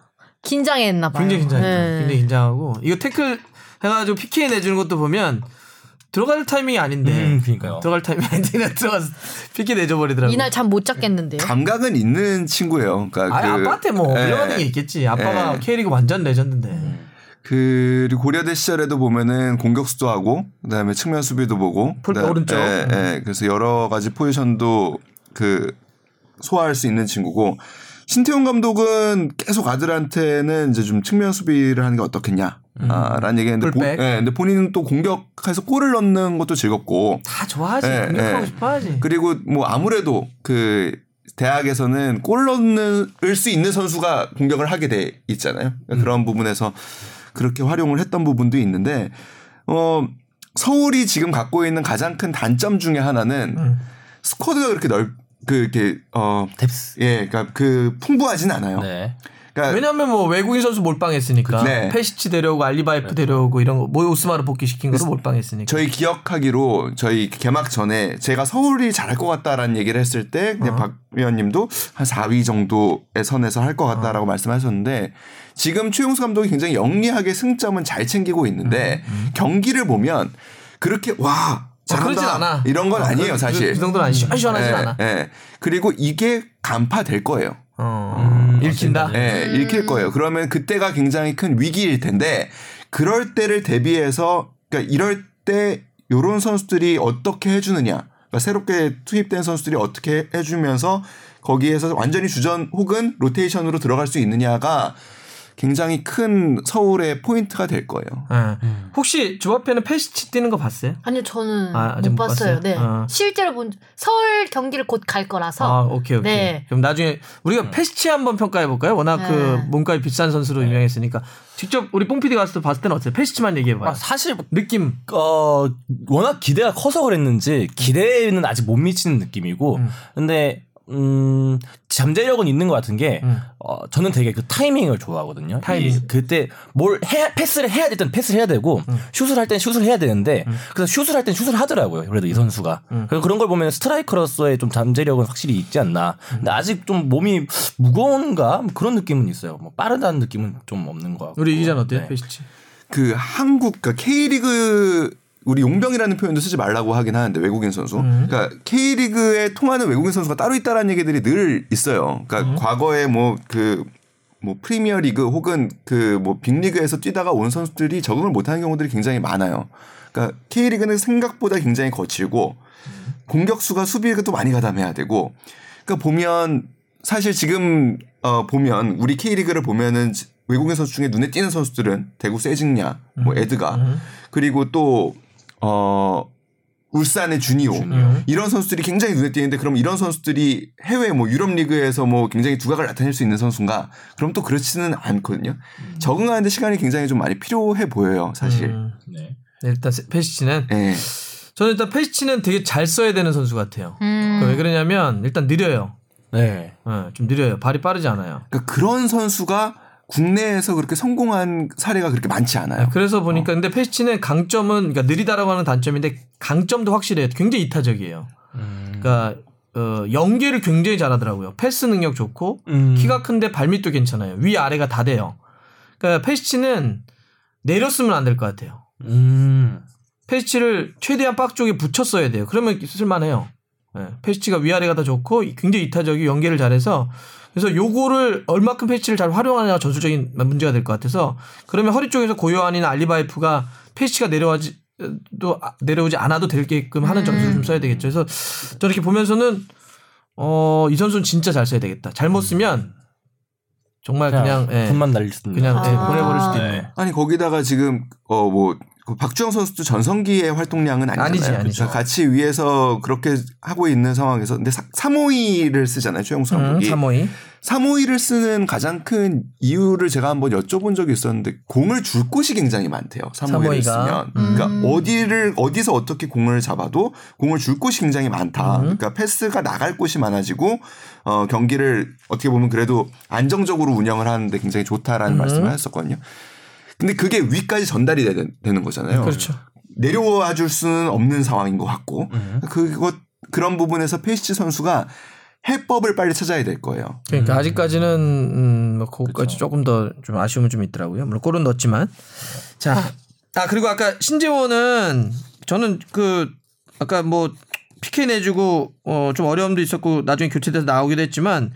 긴장했나 봐요. 굉장히 긴장했다. 네. 굉장히 긴장하고 이거 태클 해가지고 PK 내주는 것도 보면 들어갈 타이밍이 아닌데. 음, 그러니까요. 들어갈 타이밍이 아닌데 그냥 들어가서 PK 내줘 버리더라고. 이날 잠 못 잤겠는데요. 감각은 있는 친구예요. 그러니까 아, 그, 아빠한테 뭐 예. 물려받는 게 있겠지. 아빠가 예. K리그 완전 레전드인데. 그리고 고려대 시절에도 보면은 공격수도 하고 그다음에 측면 수비도 보고 풀- 그다음- 오른쪽. 예, 예. 그래서 여러 가지 포지션도 그 소화할 수 있는 친구고 신태용 감독은 계속 아들한테는 이제 좀 측면 수비를 하는 게 어떻겠냐. 아, 라는 얘기 했는데 본- 풀백. 예, 근데 본인은 또 공격해서 골을 넣는 것도 즐겁고 다 좋아하지. 예, 공격하고 예. 싶어 하지. 그리고 뭐 아무래도 그 대학에서는 골 넣을 수 있는 선수가 공격을 하게 돼 있잖아요. 그런 부분에서 그렇게 활용을 했던 부분도 있는데 어 서울이 지금 갖고 있는 가장 큰 단점 중에 하나는 squad가 그렇게 넓 그 이렇게 어 depth. 예, 그러니까 그 풍부하진 않아요. 네. 그러니까 왜냐하면 뭐 외국인 선수 몰빵했으니까 네. 페시치 데려오고 알리바예프 데려오고 이런 거 뭐 오스마르 복귀시킨 거로 몰빵했으니까. 저희 기억하기로 저희 개막 전에 제가 서울이 잘할 것 같다라는 얘기를 했을 때 그냥 박 위원님도 한 4위 정도의 선에서 할 것 같다라고 말씀하셨는데 지금 최용수 감독이 굉장히 영리하게 승점은 잘 챙기고 있는데 경기를 보면 그렇게 와 잘한다 그러진 않아. 이런 건 어, 아니에요 그- 사실. 그 정도는 아니 시원시원하진 예, 않아. 예. 그리고 이게 간파될 거예요. 어, 읽힌다. 예, 읽힐 거예요. 그러면 그때가 굉장히 큰 위기일 텐데 그럴 때를 대비해서 그러니까 이럴 때 요런 선수들이 어떻게 해주느냐. 그러니까 새롭게 투입된 선수들이 어떻게 해주면서 거기에서 완전히 주전 혹은 로테이션으로 들어갈 수 있느냐가 굉장히 큰 서울의 포인트가 될 거예요. 예. 음. 혹시 주합회는 페시치 뛰는 거 봤어요? 아니요 저는 아, 못 못 봤어요. 봤어요? 네. 아. 실제로 본 서울 경기를 곧 갈 거라서. 아, 오케이, 오케이. 네. 그럼 나중에 우리가 페시치 한번 평가해 볼까요? 워낙 네. 그 몸값이 비싼 선수로 유명했으니까 직접 우리 뽕피디 갔을 때 봤을 때는 어때요? 페시치만 얘기해 봐요. 아, 사실 느낌. 어 워낙 기대가 커서 그랬는지 기대는 아직 못 미치는 느낌이고 음. 근데 음 잠재력은 있는 것 같은 게 음. 어, 저는 되게 그 타이밍을 좋아하거든요. 타이밍. 이- 그때 뭘 해, 패스를 해야 될 땐 패스를 해야 되고 음. 슛을 할 땐 슛을 해야 되는데 그래서 슛을 할 땐 슛을 하더라고요. 그래도 이 선수가 음. 그래서 그런 걸 보면 스트라이커로서의 좀 잠재력은 확실히 있지 않나. 근데 아직 좀 몸이 무거운가 뭐 그런 느낌은 있어요. 뭐 빠르다는 느낌은 좀 없는 것 같고. 우리 이기자는 어때요? 네. 페시치. 그 한국 그러니까 K리그 우리 용병이라는 표현도 쓰지 말라고 하긴 하는데 외국인 선수. 그러니까 K리그에 통하는 외국인 선수가 따로 있다라는 얘기들이 늘 있어요. 그러니까 과거에 뭐 그뭐 프리미어 리그 혹은 그 뭐 빅리그에서 뛰다가 온 선수들이 적응을 못하는 경우들이 굉장히 많아요. 그러니까 K리그는 생각보다 굉장히 거칠고 공격수가 수비가 또 많이 가담해야 되고 그러니까 보면 사실 지금 어 보면 우리 K리그를 보면은 외국인 선수 중에 눈에 띄는 선수들은 대구 세징야, 뭐 에드가 그리고 또 어 울산의 주니오, 이런 선수들이 굉장히 눈에 띄는데 그럼 이런 선수들이 해외 뭐 유럽 리그에서 뭐 굉장히 두각을 나타낼 수 있는 선수인가? 그럼 또 그렇지는 않거든요. 적응하는데 시간이 굉장히 좀 많이 필요해 보여요, 사실. 음. 네. 네, 일단 세- 페시치는 예. 저는 일단 페시치는 되게 잘 써야 되는 선수 같아요. 음. 그왜 그러냐면 일단 느려요. 네. 예, 좀 느려요. 발이 빠르지 않아요. 그러니까 그런 선수가 국내에서 그렇게 성공한 사례가 그렇게 많지 않아요. 그래서 보니까 근데 페시치는 강점은 그러니까 느리다라고 하는 단점인데 강점도 확실해요. 굉장히 이타적이에요. 그러니까 어, 연계를 굉장히 잘하더라고요. 패스 능력 좋고 음. 키가 큰데 발밑도 괜찮아요. 위 아래가 다 돼요. 그러니까 페시치는 내렸으면 안 될 것 같아요. 음. 페시치를 최대한 박 쪽에 붙였어야 돼요. 그러면 쓸만해요. 예, 페시치가 위아래가 다 좋고 굉장히 이타적이 연계를 잘해서 그래서 요거를 얼마큼 페시치를 잘 활용하냐가 전술적인 문제가 될 것 같아서 그러면 허리 쪽에서 고요한이나 알리바예프가 페시치가 내려와지 또 아- 내려오지 않아도 될게끔 하는 전술을 좀 써야 되겠죠. 그래서 저렇게 보면서는 어 이 선수는 진짜 잘 써야 되겠다. 잘못 쓰면 정말 그냥 예, 손만 날릴 수 있는. 그냥 예, 아. 보내버릴 수도 있는. 네. 아니 거기다가 지금 어뭐 박주영 선수도 전성기의 활동량은 아니잖아요. 아니지, 아니죠. 그러니까 같이 위에서 그렇게 하고 있는 상황에서 근데 3호이를 쓰잖아요. 최용수 음, 감독이. 3호이. 3호이를 쓰는 가장 큰 이유를 제가 한번 여쭤본 적이 있었는데 공을 줄 곳이 굉장히 많대요. 3호이를 3호이가. 쓰면. 음. 그러니까 어디를 어디서 어떻게 공을 잡아도 공을 줄 곳이 굉장히 많다. 음. 그러니까 패스가 나갈 곳이 많아지고 어 경기를 어떻게 보면 그래도 안정적으로 운영을 하는데 굉장히 좋다라는 음. 말씀을 하셨거든요. 근데 그게 위까지 전달이 되, 되는 거잖아요. 그렇죠. 내려와 줄 수는 없는 상황인 것 같고 음. 그것 그런 부분에서 페이시 선수가 해법을 빨리 찾아야 될 거예요. 그러니까 아직까지는 음, 뭐 그거까지 조금 더 좀 아쉬움은 좀 있더라고요. 물론 골은 넣었지만 자, 아 그리고 아까 신재원은 저는 그 아까 뭐 PK 내주고 어 좀 어려움도 있었고 나중에 교체돼서 나오기도 했지만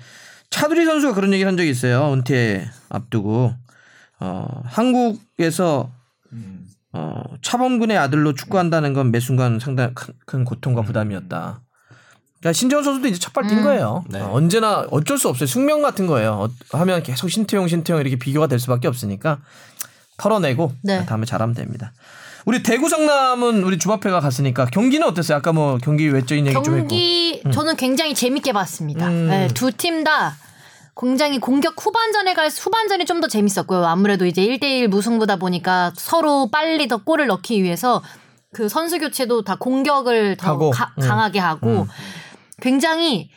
차두리 선수가 그런 얘기를 한 적이 있어요. 은퇴 앞두고 어 한국에서 어 차범근의 아들로 축구한다는 건 매 순간 상당히 큰, 큰 고통과 부담이었다. 그러니까 신재원 선수도 이제 첫발 뛴 거예요. 네. 어, 언제나 어쩔 수 없어요. 숙명 같은 거예요. 어, 하면 계속 신태용, 신태용 이렇게 비교가 될 수밖에 없으니까 털어내고 네. 다음에 잘하면 됩니다. 우리 대구 성남은 우리 주바페가 갔으니까 경기는 어땠어요? 아까 뭐 경기 외적인 얘기 좀 했고. 경기 저는 굉장히 재밌게 봤습니다. 음. 네, 두팀 다 굉장히 공격 후반전에 갈 후반전이 좀 더 재밌었고요. 아무래도 이제 1대1 무승부다 보니까 서로 빨리 더 골을 넣기 위해서 그 선수 교체도 다 공격을 더 하고, 가- 음. 강하게 하고 음. 굉장히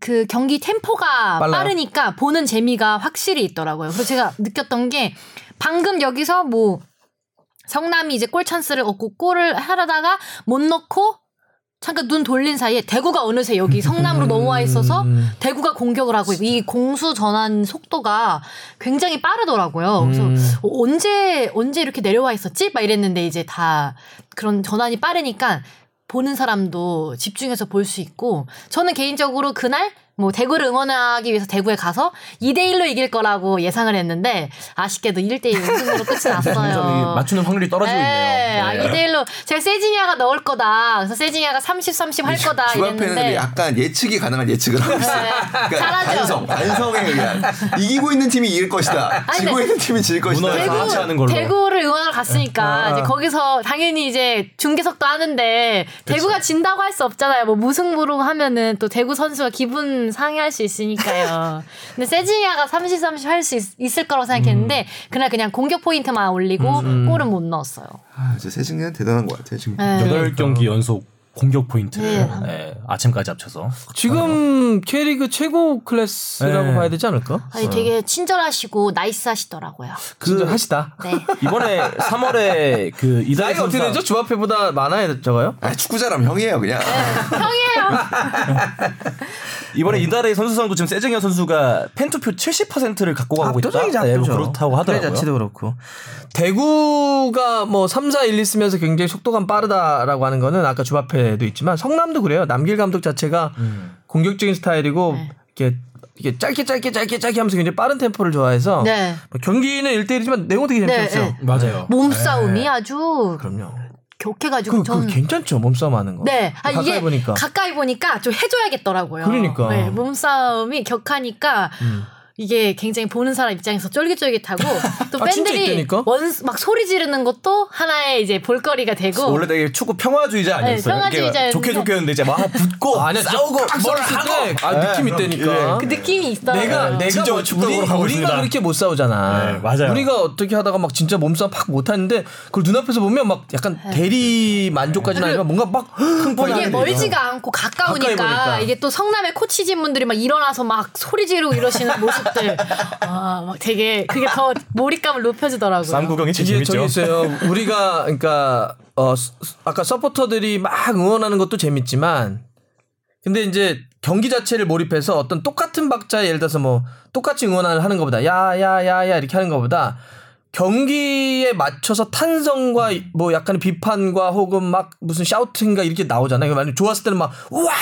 그 경기 템포가 빨라요? 빠르니까 보는 재미가 확실히 있더라고요. 그래서 제가 느꼈던 게 방금 여기서 뭐 성남이 이제 골 찬스를 얻고 골을 하려다가 못 넣고 잠깐 눈 돌린 사이에 대구가 어느새 여기 성남으로 넘어와 있어서 음. 대구가 공격을 하고 있고 이 공수 전환 속도가 굉장히 빠르더라고요. 그래서 음. 어, 언제 언제 이렇게 내려와 있었지? 막 이랬는데 이제 다 그런 전환이 빠르니까 보는 사람도 집중해서 볼 수 있고 저는 개인적으로 그날 뭐 대구를 응원하기 위해서 대구에 가서 2대 1로 이길 거라고 예상을 했는데 아쉽게도 1대 1 우승으로 끝이 이 났어요. 맞추는 확률이 떨어지고 네, 있네요. 아, 네. 2대 1로 제가 세징야가 넣을 거다. 그래서 세징야가 30 30 할 거다 주합회는 이랬는데 약간 예측이 가능한 예측을 하고 있어요. 그러니까 잘하죠. 단성, 단성에 의한 이기고 있는 팀이 이길 것이다. 아니, 지고 있는 팀이 질 것이다. 대구. 대구를 응원을 갔으니까 이제 거기서 당연히 이제 중계석도 하는데 대구가 진다고 할 수 없잖아요. 뭐 무승부로 하면은 또 대구 선수가 기분 상해할 수 있으니까요. 근데 세징야가 30, 30 할 수 있을 거라고 생각했는데 그날 그냥 공격 포인트만 올리고 골은 못 넣었어요. 아, 이제 세징야는 대단한 것 같아요. 지금. 네. 여덟 경기 연속 공격 포인트를 네. 네, 아침까지 합쳐서 지금 K리그 최고 클래스라고 네. 봐야 되지 않을까? 아니 되게 친절하시고 nice하시더라고요. 그 하시다. 네. 이번에 3월에 그 이다희 나이가 어떻게 되죠? 주합회보다 많아야 적어요? 아, 축구자람 형이에요, 그냥. 형이에요. 이번에 이달의 선수상도 지금 세징야 선수가 팬투표 70%를 갖고 가고 있다. 압도적이지, 네, 뭐. 그렇다고 하더라고요. 자체도 그렇고. 대구가 뭐 3, 4, 1, 2 쓰면서 굉장히 속도감 빠르다라고 하는 거는 아까 주합회도 있지만 성남도 그래요. 남길 감독 자체가 음. 공격적인 스타일이고 네. 이렇게 이게 짧게 짧게 짧게 짧게 하면서 굉장히 빠른 템포를 좋아해서 네. 뭐 경기는 1대1이지만 내용 되게 네, 재밌었어요. 네. 맞아요. 몸싸움이 아주 그럼요. 격해가지고 그, 저는 그 괜찮죠 몸싸움 하는 거. 네, 아, 가까이 이게 보니까. 가까이 보니까 좀 해줘야겠더라고요. 그러니까. 네, 몸싸움이 격하니까 음. 이게 굉장히 보는 사람 입장에서 쫄깃쫄깃하고 또 아, 팬들이? 원 막 소리 지르는 것도 하나의 이제 볼거리가 되고 원래 되게 축구 평화주의자 아니었어요? 네, 평화주의자였는데. 이렇게 좋게 좋게 했는데 이제 막 붙고 아니야 싸우고 뭘 하고 아 느낌 있다니까. 그 느낌이 있어요. 내가 내가 진짜 뭐, 우리, 우리가 있습니다. 그렇게 못 싸우잖아. 네, 맞아요. 우리가 어떻게 하다가 막 진짜 몸싸움 팍 못하는데 그걸 눈앞에서 보면 막 약간 대리 만족까지는 아니지만 뭔가 막 이게 멀지가 않고 가까우니까. 이게 또 성남의 코치진 분들이 막 일어나서 막 소리 지르고 이러시는 모습 들 아막 되게 그게 더 몰입감을 높여주더라고요. 쌈 구경이 제일 이게 저기 재밌죠. 있어요. 우리가 그러니까 어 스- 아까 서포터들이 막 응원하는 것도 재밌지만 근데 이제 경기 자체를 몰입해서 어떤 똑같은 박자에 예를 들어서 뭐 똑같이 응원을 하는 것보다 야야야야 이렇게 하는 것보다 경기에 맞춰서 탄성과 뭐 약간의 비판과 혹은 막 무슨 샤우팅가 이렇게 나오잖아요. 만약 좋았을 때는 막 우와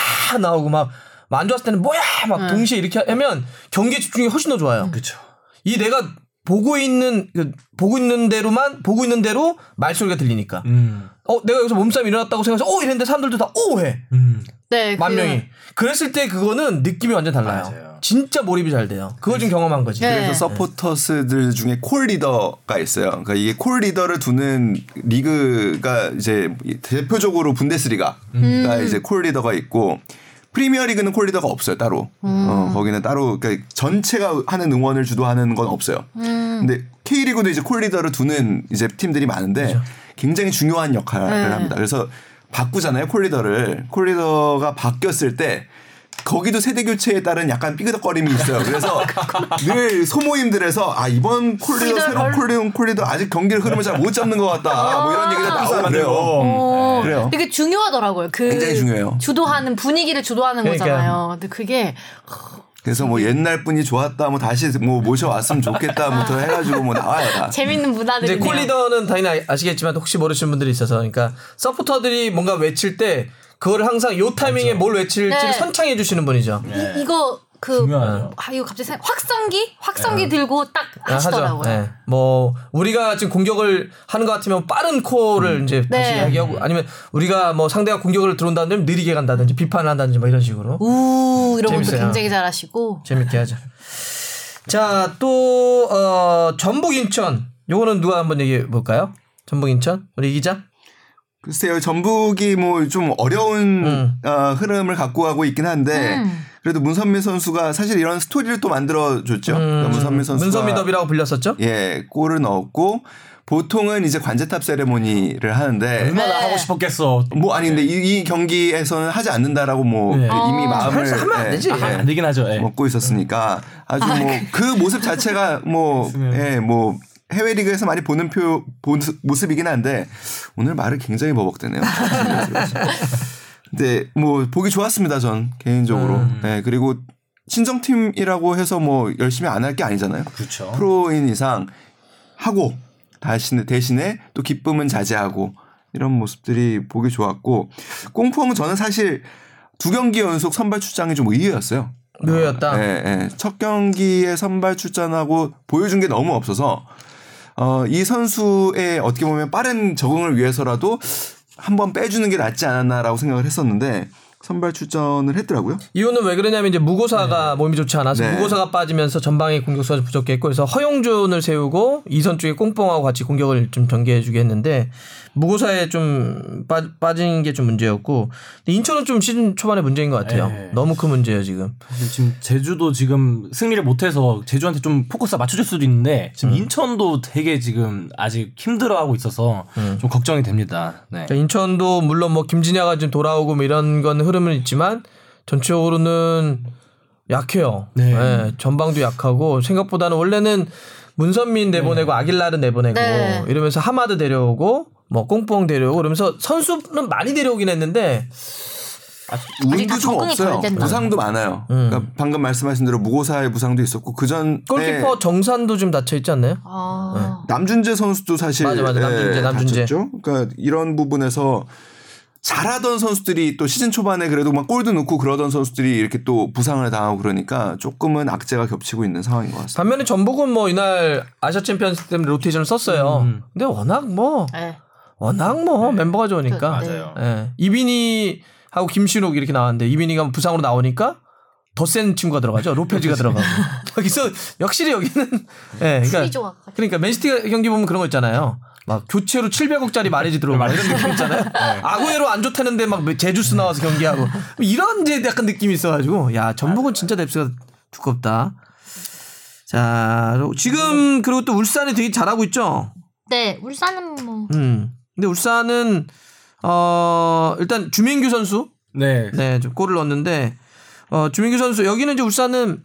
나오고 막 안 좋았을 때는 뭐야 막 동시에 이렇게 하면 경기에 집중이 훨씬 더 좋아요. 그렇죠. 이 내가 보고 있는 그 보고 있는 대로만 보고 있는 대로 말소리가 들리니까. 음. 어 내가 여기서 몸싸움 일어났다고 생각해서 오 이랬는데 사람들도 다 오해 음. 네, 만 그- 명이. 그랬을 때 그거는 느낌이 완전 달라요. 맞아요. 진짜 몰입이 잘 돼요. 그걸 좀 경험한 거지. 네. 그래서 서포터스들 중에 콜 리더가 있어요. 그러니까 이게 콜 리더를 두는 리그가 이제 대표적으로 분데스리가가 음. 이제 call leader가 있고 프리미어 리그는 call leader가 없어요 따로. 음. 어, 거기는 따로 그러니까 전체가 하는 응원을 주도하는 건 없어요. 음. 근데 K 리그도 이제 call leader를 두는 이제 팀들이 많은데 굉장히 중요한 역할을 네. 합니다. 그래서 바꾸잖아요 call leader를. call leader가 바뀌었을 때 거기도 세대 교체에 따른 약간 삐그덕거림이 있어요. 그래서 늘 소모임들에서 아 이번 call leader call leader 새로운 별- call leader call leader 아직 경기를 흐름을 잘 못 잡는 것 같다. 뭐 이런 얘기가 나오고 그래요. 어, 그래요. 되게 중요하더라고요. 그 굉장히 중요해요. 주도하는 분위기를 주도하는 그러니까요. 거잖아요. 근데 그게 그래서 뭐 옛날 분이 좋았다, 뭐 다시 뭐 모셔왔으면 좋겠다부터 해가지고 뭐 나와요 다. 재밌는 이제 문화들이네요. 콜리더는 당연히 아시겠지만 혹시 모르시는 분들이 있어서 그러니까 서포터들이 뭔가 외칠 때 그거를 항상 요 타이밍에 뭘 외칠지 를 네. 선창해 주시는 분이죠. 이, 이거 그 중요하죠. 아, 이거 갑자기 생각 확성기 확성기 들고 딱 아, 하시더라고요. 네. 뭐 우리가 지금 공격을 하는 것 같으면 빠른 코를 이제 다시 네. 이야기하고 아니면 우리가 뭐 상대가 공격을 들어온다면 느리게 간다든지 비판을 한다든지 뭐 이런 식으로 우 이런 것도 재밌어요. 굉장히 잘하시고 재밌게 하죠. 자, 또 어, 전북 인천. 요거는 누가 한번 얘기해 볼까요? 전북 인천 우리 이 기자. 글쎄요, 전북이 뭐 좀 어려운 음. 어, 흐름을 갖고 가고 있긴 한데 음. 그래도 문선민 선수가 사실 이런 스토리를 또 만들어 줬죠. 그러니까 문선민 선수가 음. 문선미 더비라고 불렸었죠. 예 골을 넣었고 보통은 이제 관제탑 세레모니를 하는데 얼마나 네. 하고 싶었겠어. 뭐 아니 근데 이, 이 경기에서는 하지 않는다라고 뭐 네. 이미 마음을 그래서 하면 안 예, 되지. 예, 안 되긴 하죠. 예. 먹고 있었으니까 아주 뭐그 모습 자체가 뭐 예, 뭐 해외 리그에서 많이 보는 표 모습, 모습이긴 한데 오늘 말을 굉장히 버벅대네요. 근데 뭐 보기 좋았습니다 전 개인적으로. 예, 그리고 친정팀이라고 해서 뭐 열심히 안 할 게 아니잖아요. 그렇죠. 프로인 이상 하고 대신에 대신에 또 기쁨은 자제하고 이런 모습들이 보기 좋았고 꽁푸엉은 저는 사실 두 경기 연속 선발 출장이 좀 의외였어요. 묘였다. 예, 예. 첫 경기에 선발 출전하고 보여준 게 너무 없어서 어, 이 선수의 어떻게 보면 빠른 적응을 위해서라도 한번 빼주는 게 낫지 않았나라고 생각을 했었는데 선발 출전을 했더라고요. 이유는 왜 그러냐면 이제 무고사가 몸이 좋지 않아서 네. 무고사가 빠지면서 전방에 공격수가 부족했고 그래서 허용준을 세우고 이선 쪽에 꽁뽕하고 같이 공격을 좀 전개해주게 했는데 무고사에 좀 빠, 빠진 게 좀 문제였고 근데 인천은 좀 시즌 초반에 문제인 것 같아요. 네. 너무 큰 문제예요 지금. 지금 제주도 지금 승리를 못해서 제주한테 좀 포커스가 맞춰질 수도 있는데 지금 인천도 되게 지금 아직 힘들어하고 있어서 좀 걱정이 됩니다. 네. 그러니까 인천도 물론 뭐 김진야가 좀 돌아오고 뭐 이런 건 흐름은 있지만 전체적으로는 약해요. 네. 예, 전방도 약하고 생각보다는 원래는 문선민 내보내고 아길라르 내보내고 네. 이러면서 하마드 데려오고 뭐 꽁뽕 데려오고 그러면서 선수는 많이 데려오긴 했는데 운도 좀 없어요. 부상도 많아요. 그러니까 방금 말씀하신 대로 무고사의 부상도 있었고 그 전에 골키퍼 정산도 좀 닫혀 있지 않나요? 아. 남준재 선수도 사실 맞아, 맞아. 남준재, 예, 남준재. 다쳤죠. 그러니까 이런 부분에서 잘하던 선수들이 또 시즌 초반에 그래도 막 골도 넣고 그러던 선수들이 이렇게 또 부상을 당하고 그러니까 조금은 악재가 겹치고 있는 상황인 것 같습니다. 반면에 전북은 뭐 이날 아시아 챔피언스 때문에 로테이션을 썼어요. 근데 워낙 뭐 네. 워낙 뭐 멤버가 좋으니까. 그, 네. 맞아요. 예. 이비니 하고 김신욱 이렇게 나왔는데 이비니가 부상으로 나오니까 더 센 친구가 들어가죠. 로페즈가 들어가고. 여기서 확실히 여기는 예. 그러니까 풀이 좋아. 그러니까 맨시티 경기 보면 그런 거 있잖아요. 막 교체로 700억짜리 마레즈 들어오고 막 이런 느낌 있잖아요. 아구에로 안 좋다는데 막 제주스 나와서 경기하고 이런 이제 약간 느낌이 있어가지고 야 전북은 진짜 depth가 두껍다. 자 지금 그리고 또 울산이 되게 잘하고 있죠. 네, 울산은 뭐 음. 근데 울산은 어 일단 주민규 선수 네. 네, 좀 골을 넣었는데 어 주민규 선수 여기는 이제 울산은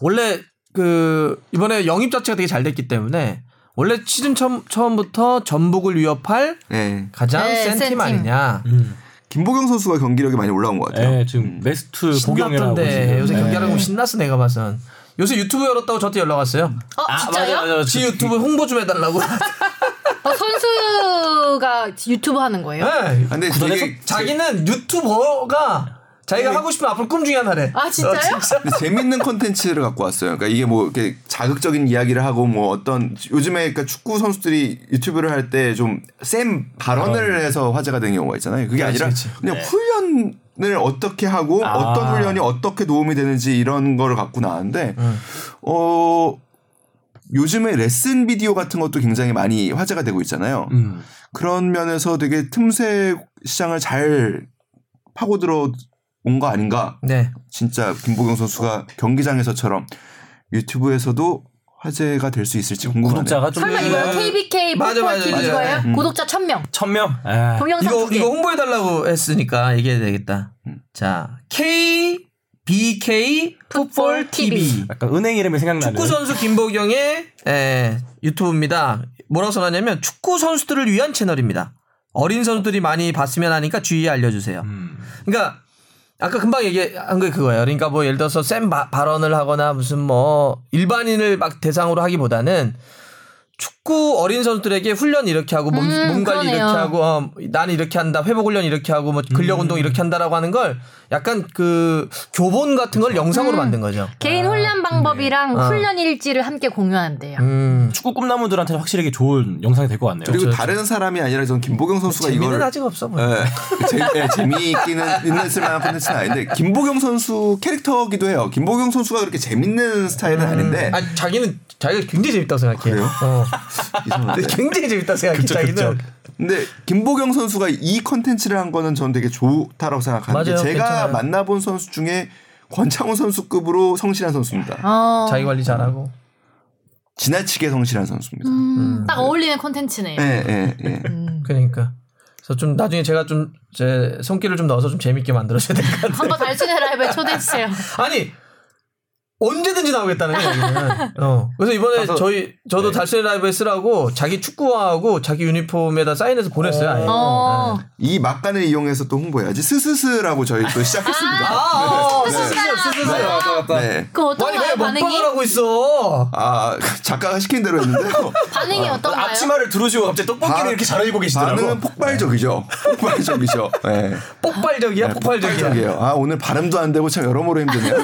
원래 그 이번에 영입 자체가 되게 잘 됐기 때문에 원래 시즌 처음, 처음부터 전북을 위협할 네. 가장 네, 센센팀 팀. 아니냐. 음. 김보경 선수가 경기력이 많이 올라온 것 같아요. 네, 지금 베스트 보경이라고 신났던데 지금. 요새 네. 경기하는 거 신났어 내가 봐선. 요새 유튜브 열었다고 저한테 연락 왔어요. 어, 진짜요? 지 유튜브 홍보 좀 해달라고. 어, 선수가 유튜브 하는 거예요? 네. 근데 구단에서 되게 자기는 유튜버가 자기가 하고 싶은 앞으로 꿈 중에 하나래. 아, 진짜요? 어, 진짜? 근데 재밌는 콘텐츠를 갖고 왔어요. 그러니까 이게 뭐 이렇게 자극적인 이야기를 하고 뭐 어떤 요즘에 그러니까 축구 선수들이 유튜브를 할 때 좀 센 발언을 해서 화제가 되는 경우가 있잖아요. 그게 아니라 그치. 그냥 훈련을 어떻게 하고 아. 어떤 훈련이 어떻게 도움이 되는지 이런 거를 갖고 나왔는데 어 요즘에 레슨 비디오 같은 것도 굉장히 많이 화제가 되고 있잖아요. 음. 그런 면에서 되게 틈새 시장을 잘 파고들어 온 거 아닌가 네. 진짜 김보경 선수가 경기장에서처럼 유튜브에서도 화제가 될 수 있을지 궁금하네요. 구독자가 좀 설마 이거 KBK 맞아, 풋볼 맞아, TV 맞아. 이거예요? 음. 구독자 1000명. 천명. 아. 동영상 이거. 이거 홍보해 달라고 했으니까 얘기해야 되겠다. 자, K BK 풋볼 TV. 약간 은행 이름이 생각나는. 축구 선수 김보경의 에, 유튜브입니다. 뭐라고 써놨냐면 축구 선수들을 위한 채널입니다. 어린 선수들이 많이 봤으면 하니까 주의에 알려주세요. 음. 그러니까 아까 금방 얘기한 게 그거예요. 그러니까 뭐 예를 들어서 센 바- 발언을 하거나 무슨 뭐 일반인을 막 대상으로 하기보다는 축구 어린 선수들에게 훈련 이렇게 하고 몸, 음, 몸 관리 그러네요. 이렇게 하고 어, 나는 이렇게 한다 회복 훈련 이렇게 하고 뭐 근력 운동 이렇게 한다라고 하는 걸 약간 그 교본 같은 걸 영상으로 만든 거죠. 개인 훈련 방법이랑 어. 훈련 일지를 함께 공유한대요. 음. 축구 꿈나무들한테 확실히 좋은 영상이 될 것 같네요. 그리고 그렇죠. 다른 사람이 아니라 전 김보경 선수가 재미는 이걸 아직 없어 보여. 예, 재, 예, 재미있기는 있는 쓸만한 콘텐츠는 아닌데 김보경 선수 캐릭터기도 해요. 김보경 선수가 그렇게 재밌는 스타일은 아닌데 아 자기는 자기가 굉장히 재밌다고 생각해요. 그래요? 어. 이상한데. 굉장히 재밌다 생각해 자기는. 근데 김보경 선수가 이 컨텐츠를 한 거는 저는 되게 좋다라고 생각하는 게 맞아요. 제가 괜찮아요. 만나본 선수 중에 권창훈 선수급으로 성실한 선수입니다. 어. 자기 관리 잘하고. 지나치게 성실한 선수입니다. 음, 딱 어울리는. 예, 예, 예. 음. 그러니까. 그래서 좀 나중에 제가 좀 제 손길을 좀 넣어서 좀 재밌게 만들어줘야 될 것 같아요. 한번 달순의 라이브에 초대해주세요. 아니 언제든지 나오겠다는 거예요. 어. 그래서 이번에 가서- 저희 저도 달성의 라이브에 쓰라고 자기 축구화하고 자기 유니폼에다 사인해서 보냈어요. 아예. 어. 이 막간을 이용해서 또 홍보해야지. 스스스라고 저희 또 시작했습니다. 아, 네. 스스스, 스스스. 네. 그 아니 왜 반응이? 하고 있어? 아 작가가 시킨 대로 했는데요. 반응이 어떤가요? 앞치마를 들으시고 갑자기 떡볶이를 바- 이렇게 잘 입고 계시더라고. 반응은 폭발적이죠. 폭발적이죠. 네. 폭발적이야, 폭발적이야. 폭발적이에요. 아 오늘 발음도 안 되고 참 여러모로 힘드네요.